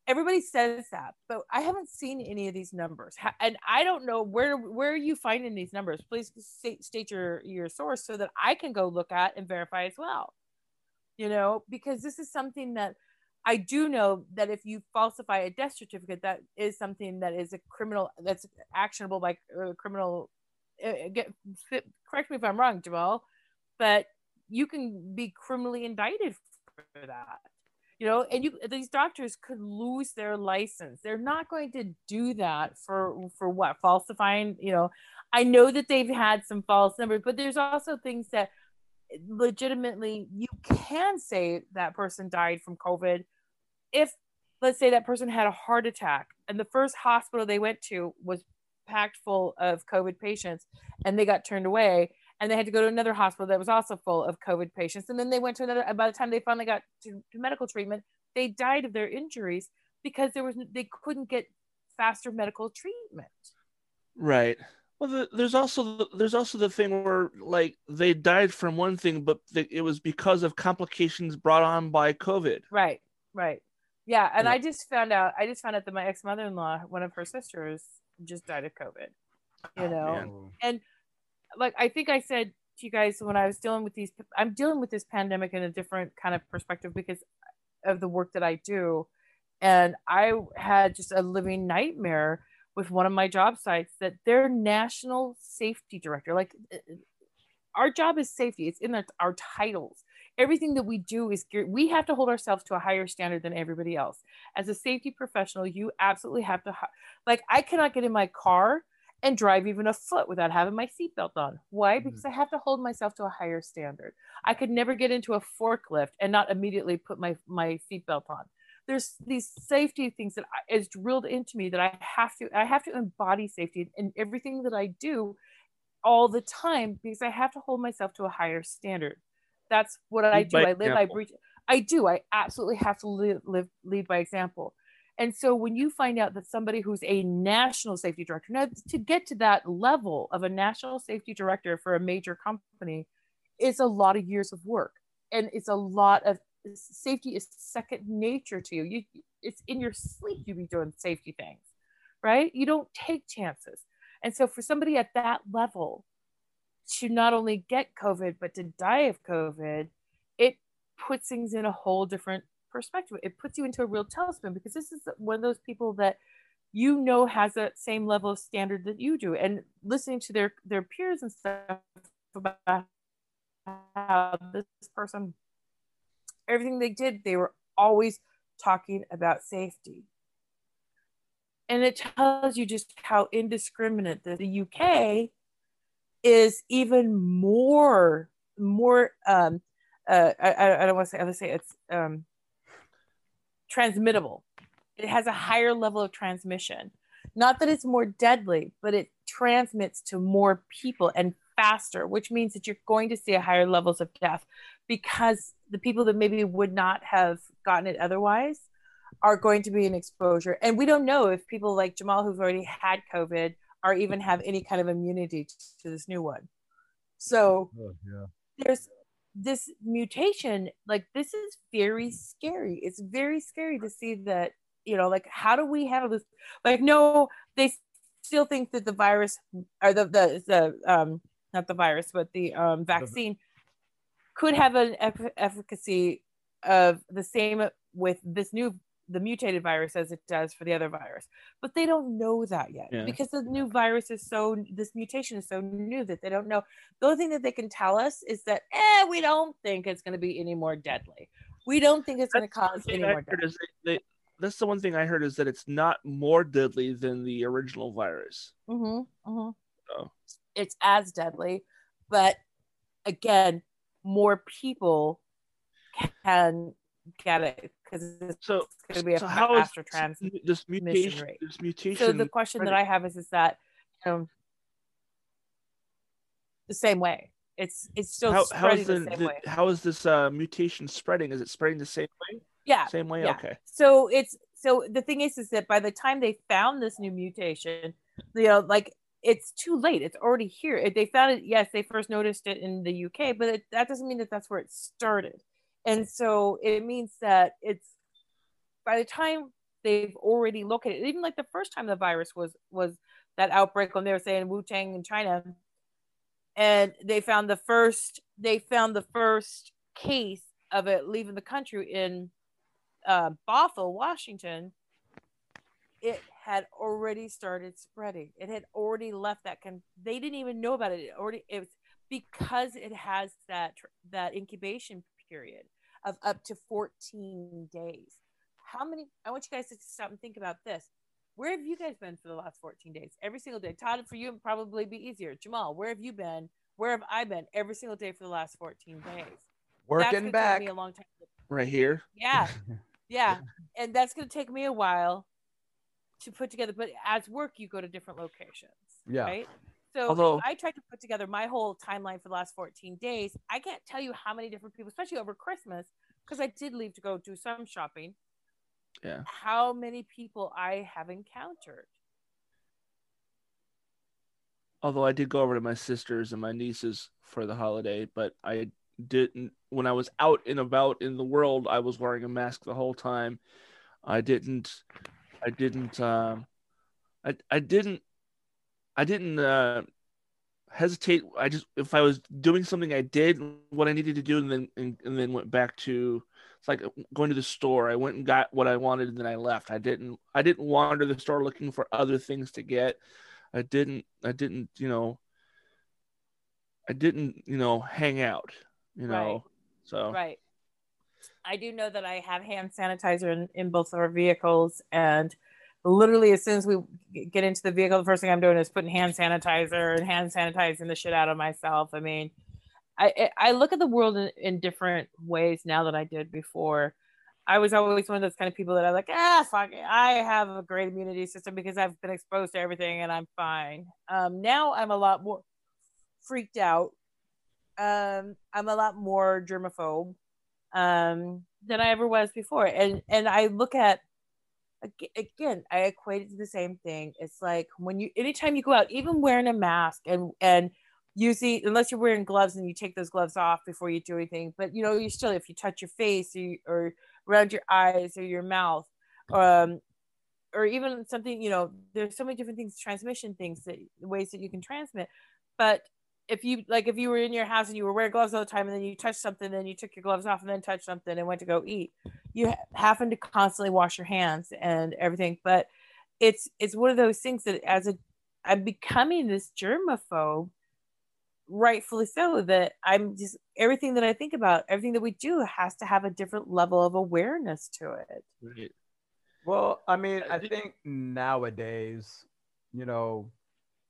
Everybody says that, but I haven't seen any of these numbers, and I don't know where where are you finding these numbers. Please state, state your your source so that I can go look at and verify as well you know, because this is something that I do know that if you falsify a death certificate, that is something that is a criminal, that's actionable by a criminal. Uh, get, correct me if I'm wrong, Jamal, but you can be criminally indicted for that. You know, and you these doctors could lose their license. They're not going to do that for for what falsifying. You know, I know that they've had some false numbers, but there's also things that eh, legitimately you can say that person died from covid if let's say that person had a heart attack and the first hospital they went to was packed full of covid patients and they got turned away and they had to go to another hospital that was also full of covid patients and then they went to another by the time they finally got to, to medical treatment they died of their injuries because there was they couldn't get faster medical treatment right well, the, there's also the, there's also the thing where like they died from one thing, but the, it was because of complications brought on by COVID. Right, right, yeah. And yeah. I just found out. I just found out that my ex mother in law, one of her sisters, just died of COVID. You oh, know, man. Oh. and like I think I said to you guys when I was dealing with these, I'm dealing with this pandemic in a different kind of perspective because of the work that I do, and I had just a living nightmare with one of my job sites that their national safety director, like uh, our job is safety, it's in our, our titles. Everything that we do is we have to hold ourselves to a higher standard than everybody else. As a safety professional, you absolutely have to, like, I cannot get in my car and drive even a foot without having my seatbelt on. Why? Mm-hmm. Because I have to hold myself to a higher standard. I could never get into a forklift and not immediately put my, my seatbelt on there's these safety things that is drilled into me that I have to I have to embody safety in everything that I do all the time because I have to hold myself to a higher standard. That's what I do. I live, I breathe. I do. I absolutely have to live, live, lead by example. And so when you find out that somebody who's a national safety director, now to get to that level of a national safety director for a major company is a lot of years of work and it's a lot of safety is second nature to you. You it's in your sleep you be doing safety things, right? You don't take chances. And so for somebody at that level to not only get COVID but to die of COVID, it puts things in a whole different perspective. It puts you into a real tailspin because this is one of those people that you know has that same level of standard that you do and listening to their their peers and stuff about how this person everything they did, they were always talking about safety. And it tells you just how indiscriminate the, the UK is even more, more, um, uh, I, I don't want to say, I to say it's um, transmittable. It has a higher level of transmission. Not that it's more deadly, but it transmits to more people and faster, which means that you're going to see higher levels of death because the people that maybe would not have gotten it otherwise are going to be an exposure. And we don't know if people like Jamal, who've already had COVID, or even have any kind of immunity to this new one. So Oh, yeah. there's this mutation like this is very scary. It's very scary to see that you know like how do we handle this? Like no they still think that the virus or the the, the um not the virus but the um vaccine could have an eff- efficacy of the same with this new the mutated virus as it does for the other virus but they don't know that yet Yeah. because the new virus is so this mutation is so new that they don't know the only thing that they can tell us is that eh, we don't think it's going to be any more deadly we don't think it's going to cause any I more death is they, they, that's the one thing I heard is that it's not more deadly than the original virus. hmm hmm Oh. it's as deadly but again more people can get it because it's So, going to be a so faster trans this mutation? rate. This mutation. so the question that i have is is that um the same way it's it's still how, how spreading is the, the, same the- way how is this uh, mutation spreading? Is it spreading the same way? yeah Same way. yeah. Okay. so it's so the thing is is that by the time they found this new mutation you know like it's too late it's already here they found it yes they first noticed it in the uk but it, that doesn't mean that that's where it started and so it means that it's by the time they've already located even like the first time the virus was was that outbreak when they were saying Wuhan in china and they found the first they found the first case of it leaving the country in uh, Bothell, Washington, it had already started spreading. It had already left that. Con- they didn't even know about it. It already it was because it has that that incubation period of up to 14 days. How many? I want you guys to stop and think about this. Where have you guys been for the last 14 days? Every single day. Todd, for you, it probably be easier. Jamal, where have you been? Where have I been every single day for the last 14 days? Working back. me a long time. Right here. Yeah, yeah, and that's going to take me a while to put together. But as work, you go to different locations. Yeah. Right. So Although- I tried to put together my whole timeline for the last 14 days. I can't tell you how many different people, especially over Christmas, because I did leave to go do some shopping. Yeah. How many people I have encountered. Although I did go over to my sisters and my nieces for the holiday, but I didn't. When I was out and about in the world, I was wearing a mask the whole time. I didn't. I didn't. Um, I I didn't. I didn't uh, hesitate. I just if I was doing something, I did what I needed to do, and then and, and then went back to. It's like going to the store. I went and got what I wanted, and then I left. I didn't. I didn't wander the store looking for other things to get. I didn't I didn't, you know, I didn't, you know, hang out, you know. Right. So Right. I do know that I have hand sanitizer in, in both of our vehicles, and literally as soon as we get into the vehicle, the first thing I'm doing is putting hand sanitizer and hand sanitizing the shit out of myself. I mean, I I look at the world in, in different ways now that I did before. I was always one of those kind of people that I'm like, ah, fuck it. I have a great immunity system because I've been exposed to everything and I'm fine. Um, now I'm a lot more freaked out. Um, I'm a lot more germaphobe um, than I ever was before. And and I look at again, I equate it to the same thing. It's like when you anytime you go out, even wearing a mask and and using unless you're wearing gloves and you take those gloves off before you do anything, but you know, you still if you touch your face or, or around your eyes or your mouth, um, or even something, you know, there's so many different things, transmission things that ways that you can transmit. But if you like if you were in your house and you were wearing gloves all the time and then you touched something then you took your gloves off and then touched something and went to go eat you ha- having to constantly wash your hands and everything but it's it's one of those things that as a i'm becoming this germaphobe rightfully so that i'm just everything that i think about everything that we do has to have a different level of awareness to it right. Well, I mean, I I think- think nowadays, you know,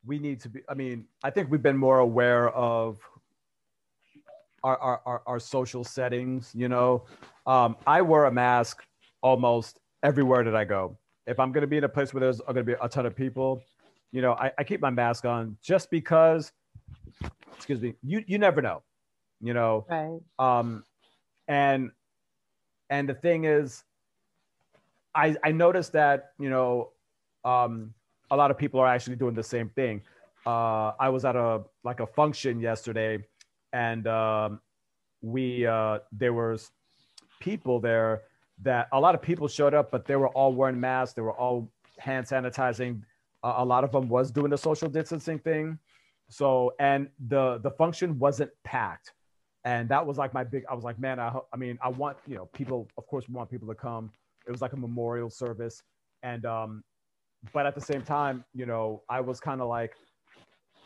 we need to be. I mean, I think we've been more aware of our our, our, our social settings. You know, um, I wear a mask almost everywhere that I go. If I'm going to be in a place where there's going to be a ton of people, you know, I, I keep my mask on just because. Excuse me. You you never know. you know. Right. Um, and and the thing is, I I noticed that you know, um, a lot of people are actually doing the same thing. Uh, I was at a like a function yesterday, and um, we uh, there was people there that a lot of people showed up, but they were all wearing masks. They were all hand sanitizing. A lot of them was doing the social distancing thing. So and the the function wasn't packed, and that was like my big. I was like, man, I I mean, I want you know people. Of course, we want people to come. It was like a memorial service, and um, but at the same time, you know, I was kind of like,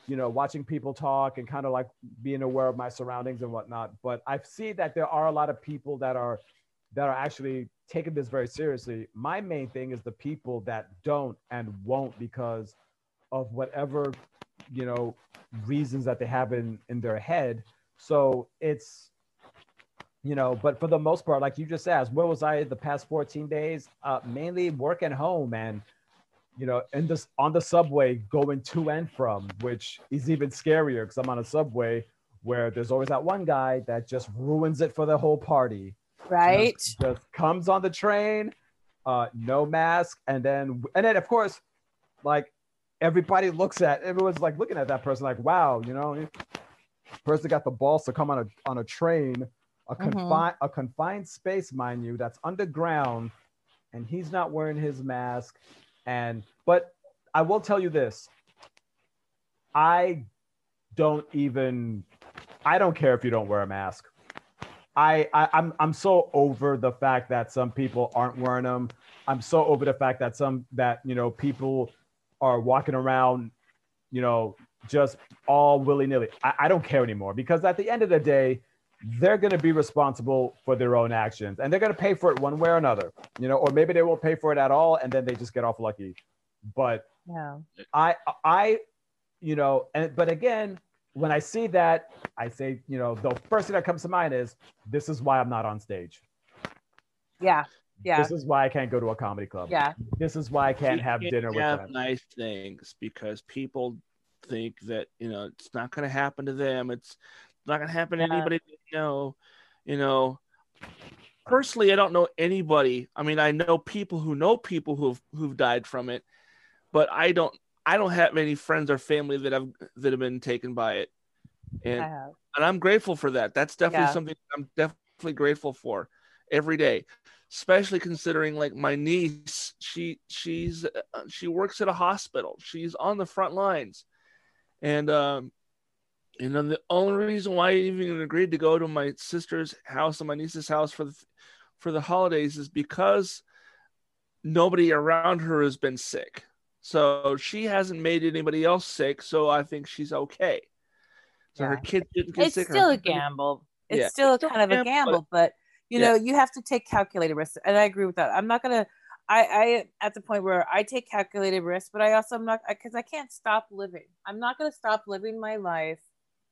you know, watching people talk and kind of like being aware of my surroundings and whatnot. But I see that there are a lot of people that are that are actually taking this very seriously. My main thing is the people that don't and won't because of whatever you know reasons that they have in in their head so it's you know but for the most part like you just asked where was i the past 14 days uh mainly working home and you know in this on the subway going to and from which is even scarier because i'm on a subway where there's always that one guy that just ruins it for the whole party Right. just, just comes on the train uh no mask and then and then of course like everybody looks at everyone's like looking at that person like wow you know person got the balls to come on a on a train a Mhm. a confined space mind you that's underground and he's not wearing his mask and but i will tell you this i don't even i don't care if you don't wear a mask I, I I'm I'm so over the fact that some people aren't wearing them. I'm so over the fact that some that you know people are walking around, you know, just all willy nilly. I, I don't care anymore because at the end of the day, they're going to be responsible for their own actions and they're going to pay for it one way or another, you know, or maybe they won't pay for it at all and then they just get off lucky. But Yeah. I I you know and but again when I see that I say you know the first thing that comes to mind is this is why I'm not on stage. Yeah. Yeah. This is why I can't go to a comedy club. Yeah. This is why I can't You have dinner with have them. nice things because people think that you know it's not going to happen to them. It's not going to happen to anybody they know. You know, personally, I don't know anybody. I mean, I know people who know people who've who've died from it, but I don't. I don't have any friends or family that have that have been taken by it, and and I'm grateful for that. That's definitely Yeah. something I'm definitely grateful for every day, especially considering like my niece, she she's uh, she works at a hospital. She's on the front lines, and um, you know the only reason why I even agreed to go to my sister's house and my niece's house for the for the holidays is because nobody around her has been sick. So she hasn't made anybody else sick, so I think she's okay. So her kids didn't get It's sick. her still a gamble. It's Yeah, still it's still kind of a gamble, gamble, but you Yeah. know, you have to take calculated risks. And I agree with that. I'm not gonna I, I at the point where I take calculated risks, but I also am not because I can't stop living. I'm not gonna stop living my life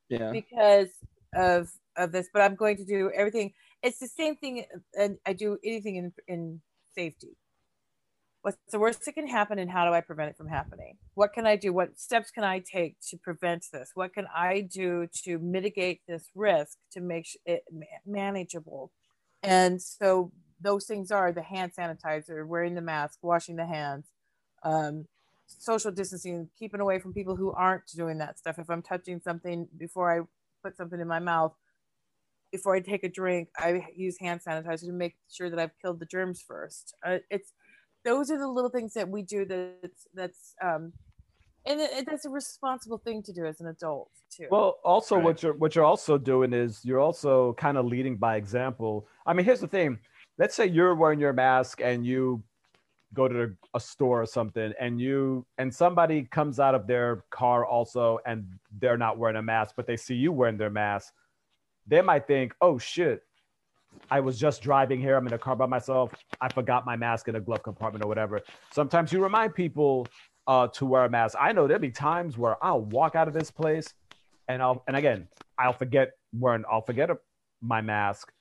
Yeah. because of of this, but I'm going to do everything. It's the same thing, and I do anything in in safety. What's the worst that can happen, and how do I prevent it from happening? What can I do? What steps can I take to prevent this? What can I do to mitigate this risk to make it manageable? And so those things are the hand sanitizer, wearing the mask, washing the hands, um, social distancing, keeping away from people who aren't doing that stuff. If I'm touching something before I put something in my mouth, before I take a drink, I use hand sanitizer to make sure that I've killed the germs first. Uh, it's those are the little things that we do that's that's um, and it, that's a responsible thing to do as an adult too. Well, also Right. what you're what you're also doing is you're also kind of leading by example. I mean, here's the thing. Let's say you're wearing your mask and you go to a store or something and you and somebody comes out of their car also and they're not wearing a mask, but they see you wearing their mask. They might think, "Oh shit, I was just driving here. I'm in a car by myself. I forgot my mask in a glove compartment or whatever." Sometimes you remind people uh, to wear a mask. I know there'll be times where I'll walk out of this place and I'll and again I'll forget wearing I'll forget my mask,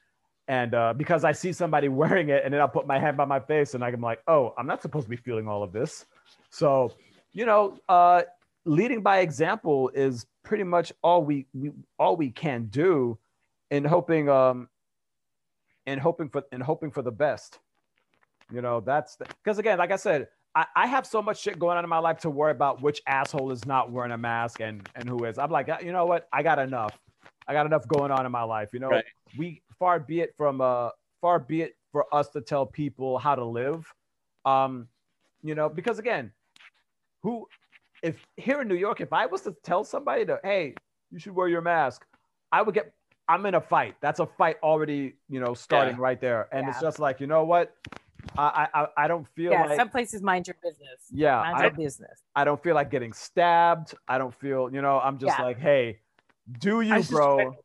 and uh, because I see somebody wearing it, and then I'll put my hand by my face, and I'm like, oh, I'm not supposed to be feeling all of this. So, you know, uh, leading by example is pretty much all we, we all we can do. in hoping um in hoping for in hoping for the best. You know, that's because again, like I said, I, I have so much shit going on in my life to worry about which asshole is not wearing a mask and and who is. I'm like, you know what? I got enough. I got enough going on in my life. You know, Right. we far be it from uh far be it for us to tell people how to live. Um, you know, because again, who if here in New York, if I was to tell somebody to, hey, you should wear your mask, I would get I'm in a fight. That's a fight already, you know, starting Yeah. right there. And it's just like, you know what? I I, I- I don't feel Yeah, like some places mind your business. yeah, Mind I, your business. I don't feel like getting stabbed. I don't feel, you know, I'm just Yeah. like, hey, do you, I bro?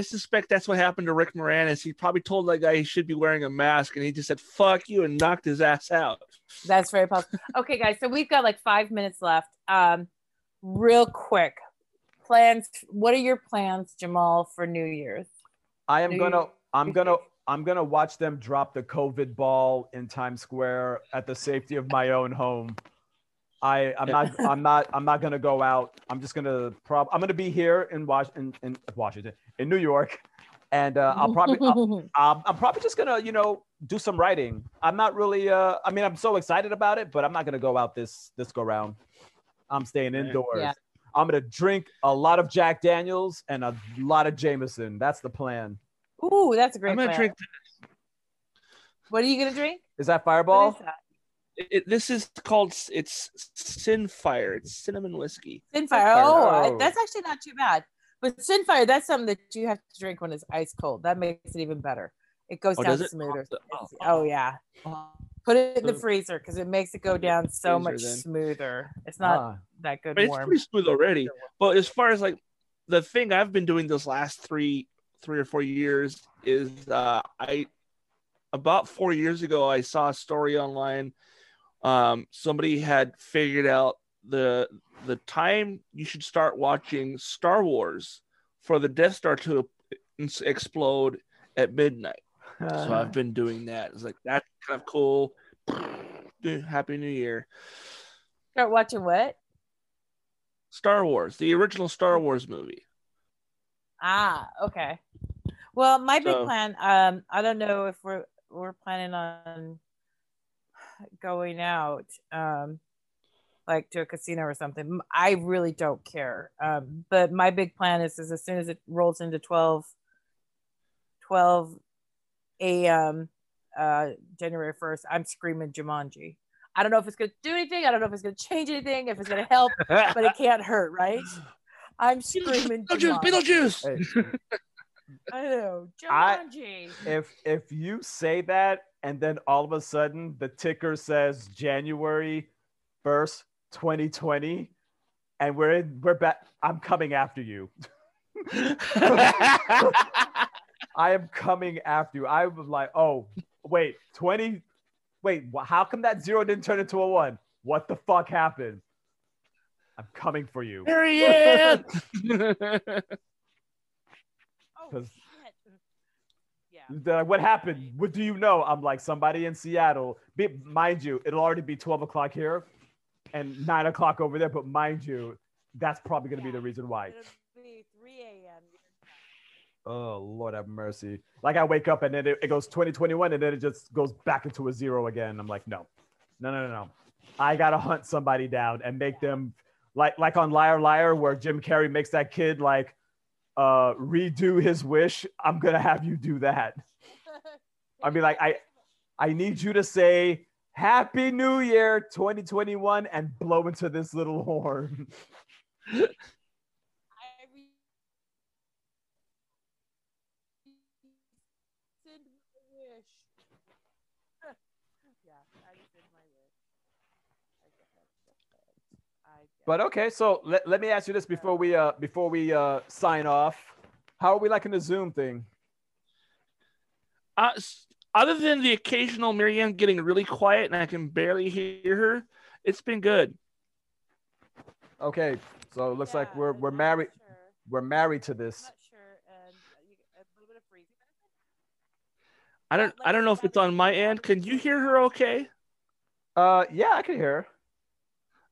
Suspect- I suspect that's what happened to Rick Moranis. He probably told that guy he should be wearing a mask, and he just said "fuck you" and knocked his ass out. That's very possible. Okay, guys, so we've got like five minutes left. Um, real quick, plans. What are your plans, Jamal, for New Year's? I am New gonna Year's I'm gonna I'm gonna watch them drop the COVID ball in Times Square at the safety of my own home. I I'm not I'm not I'm not gonna go out. I'm just gonna prob I'm gonna be here in Wash in, in Washington in New York, and uh, I'll probably I'll, um, I'm probably just gonna you know do some writing. I'm not really uh I mean I'm so excited about it, but I'm not gonna go out this this go round. I'm staying indoors. Yeah. I'm gonna drink a lot of Jack Daniels and a lot of Jameson. That's the plan. Ooh, that's a great I'm gonna plan. drink. What are you gonna drink? Is that Fireball? is that? It, this is called it's Sinfire. It's cinnamon whiskey. Sinfire. Oh, I- Oh. that's actually not too bad. But Sinfire, that's something that you have to drink when it's ice cold. That makes it even better. It goes Oh, down it? smoother. Oh, oh, oh yeah. Put it in the freezer because it makes it go down so freezer much then. smoother. It's not Ah, that good But it's warm. pretty smooth already. But as far as like the thing I've been doing those last three three or four years is uh I about four years ago I saw a story online. Um somebody had figured out the the time you should start watching Star Wars for the Death Star to explode at midnight. So I've been doing that. It's like that's kind of cool. Happy New Year. Start watching what? Star Wars, the original Star Wars movie. Ah, okay. Well, my big plan, um, I don't know if we're we're planning on going out, um, like to a casino or something. I really don't care. Um, but my big plan is, is as soon as it rolls into 12, 12 a.m. Uh, January 1st, I'm screaming Jumanji. I don't know if it's going to do anything. I don't know if it's going to change anything, if it's going to help, but it can't hurt, right? I'm screaming Beetlejuice, Jumanji. Beetlejuice. I know. I- Jumanji. if if you say that and then all of a sudden the ticker says January first, 2020, and we're in, we're back. I'm coming after you. I am coming after you. I was like, oh, wait, 20. Wait, how come that zero didn't turn into a one? What the fuck happened? I'm coming for you. There he is. Oh, 'Cause- shit. Yeah. They're like, what happened? What do you know? I'm like, somebody in Seattle. Be, mind you, it'll already be 12 o'clock here and 9 o'clock over there. But mind you, that's probably going to be the reason why. It'll be 3 a.m. Oh, Lord have mercy. Like I wake up and then it, it goes 2021 and then it just goes back into a zero again. I'm like, no, no, no, no, no. I got to hunt somebody down and make them like, like on Liar Liar, where Jim Carrey makes that kid like uh, redo his wish. I'm to have you do that. I mean, like, I, I need you to say Happy New Year 2021 and blow into this little horn. I re- Send my wish. yeah, I rescind my wish. I get it. I get But okay, so let, let me ask you this before we uh before we uh sign off. How are we liking the Zoom thing? Uh, other than the occasional Miriam getting really quiet and I can barely hear her, it's been good. Okay, so it looks like we're we're married sure. we're married to I'm this. not sure, and a little bit of. I don't I don't know if it's on my end. Can you hear her okay? Uh yeah, I can hear.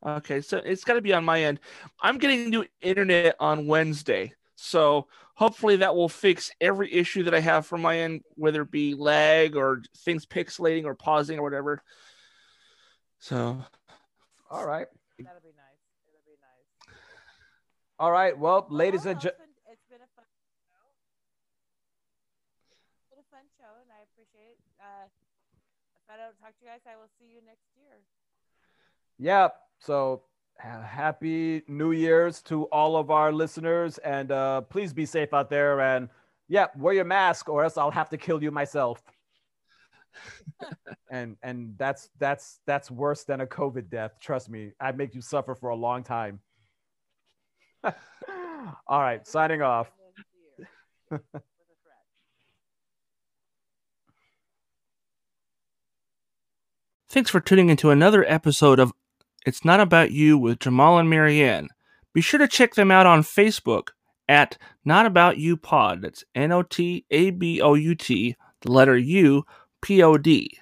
Okay, so it's got to be on my end. I'm getting new internet on Wednesday, So hopefully that will fix every issue that I have from my end, whether it be lag or things pixelating or pausing or whatever. So, all right, That'll be nice. That'll be nice. all right. Well, ladies and gentlemen. it's been a fun show. It's been a fun show, and I appreciate it. Uh, if I don't talk to you guys, I will see you next year. Yeah. So happy New Year's to all of our listeners, and uh, please be safe out there. And yeah, wear your mask, or else I'll have to kill you myself. and and that's that's that's worse than a COVID death. Trust me, I'd make you suffer for a long time. all right, signing off. Next year with a threat. thanks for tuning into another episode of It's Not About You with Jamal and Marianne. Be sure to check them out on Facebook at Not About You Pod. That's N O T A B O U T, the letter U, P O D.